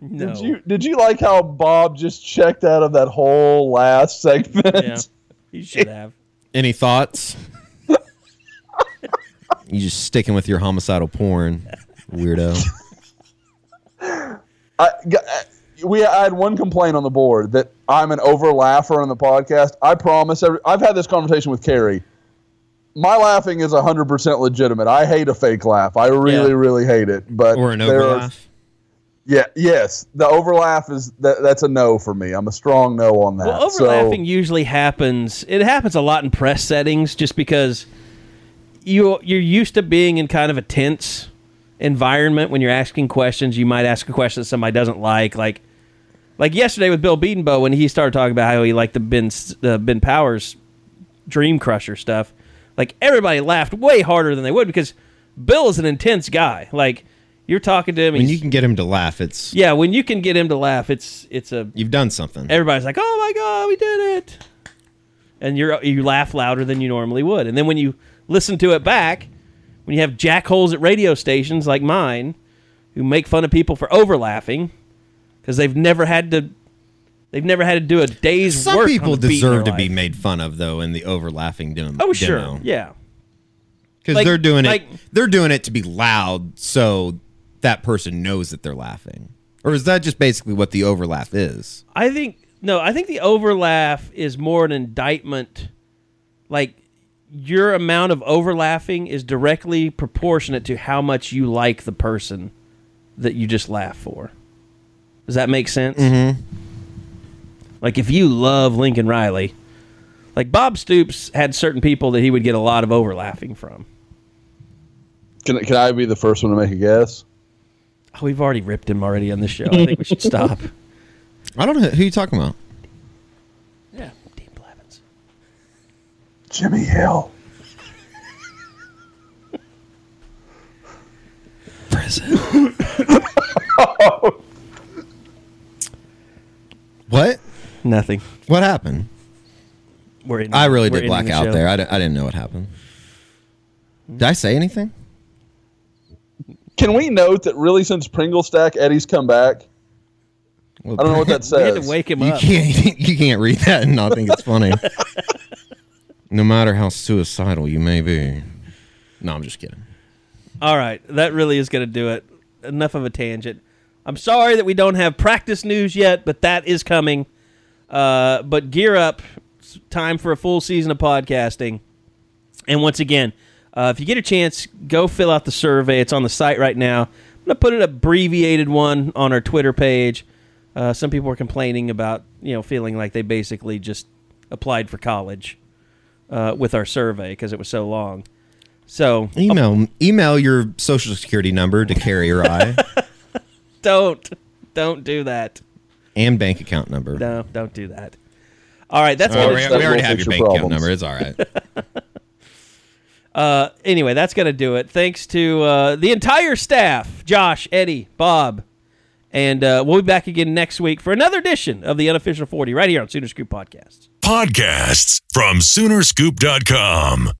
No. Did you did you like how Bob just checked out of that whole last segment? Yeah, you should have. Any thoughts? you just sticking with your homicidal porn, weirdo. I, g- we I had one complaint on the board that I'm an over laugher on the podcast. I promise. Every, I've had this conversation with Carey. My laughing is 100% legitimate. I hate a fake laugh. I really, Yeah. really hate it. But Or an there are- overlaugh. Yeah, yes. The overlap is that, that's a no for me. I'm a strong no on that. Well, So- overlapping usually happens. It happens a lot in press settings, just because you you're used to being in kind of a tense environment when you're asking questions. You might ask a question that somebody doesn't like, like like yesterday with Bill Bedenbaugh when he started talking about how he liked the Ben uh, Ben Powers Dream Crusher stuff. Like everybody laughed way harder than they would because Bill is an intense guy. Like you're talking to him, When you can get him to laugh, it's yeah. When you can get him to laugh, it's it's a you've done something. everybody's like, "Oh my god, we did it!" And you're you laugh louder than you normally would. And then when you listen to it back, when you have jackholes at radio stations like mine, who make fun of people for overlapping because they've never had to, they've never had to do a day's Some work. Some people on a beat in deserve to be made fun of though in the overlapping demo. Oh sure, yeah. because Like- they're doing it. they're doing it to be loud, so that person knows that they're laughing. Or is that just basically what the overlap is? I think no, I think the overlaugh is more an indictment. Like your amount of overlapping is directly proportionate to how much you like the person that you just laugh for. Does that make sense? Mm-hmm. Like if you love Lincoln Riley, like Bob Stoops had certain people that he would get a lot of overlapping from. can, can I be the first one to make a guess? Oh, we've already ripped him already on the show. I think we should stop. I don't know who you talking about. Yeah, Dean Blevins. Jimmy Hill. Prison. what? Nothing. What happened? We're in, I really we're did black the out show. there. I I didn't know what happened. Did I say anything? Can we note that really since Pringle Stack, Eddie's come back? Well, I don't know what that We had says. to wake him You up. can't you can't read that and not think it's funny. no matter how suicidal you may be. No, I'm just kidding. All right, that really is going to do it. Enough of a tangent. I'm sorry that we don't have practice news yet, but that is coming. Uh, but gear up. It's time for a full season of podcasting. And once again, uh, if you get a chance, go fill out the survey. It's on the site right now. I'm going to put an abbreviated one on our Twitter page. Uh, some people are complaining about, you know, feeling like they basically just applied for college uh, with our survey because it was so long. So Email email your social security number to Carey or I don't don't do that. and bank account number. No, don't do that. All right, that's Oh, gonna we, we already have your your bank account number. It's all right. uh, anyway. That's gonna do it. Thanks to uh, the entire staff, Josh, Eddie, Bob, and uh, we'll be back again next week for another edition of the unofficial forty right here on Sooner Scoop Podcasts. Podcasts from Soonerscoop.com.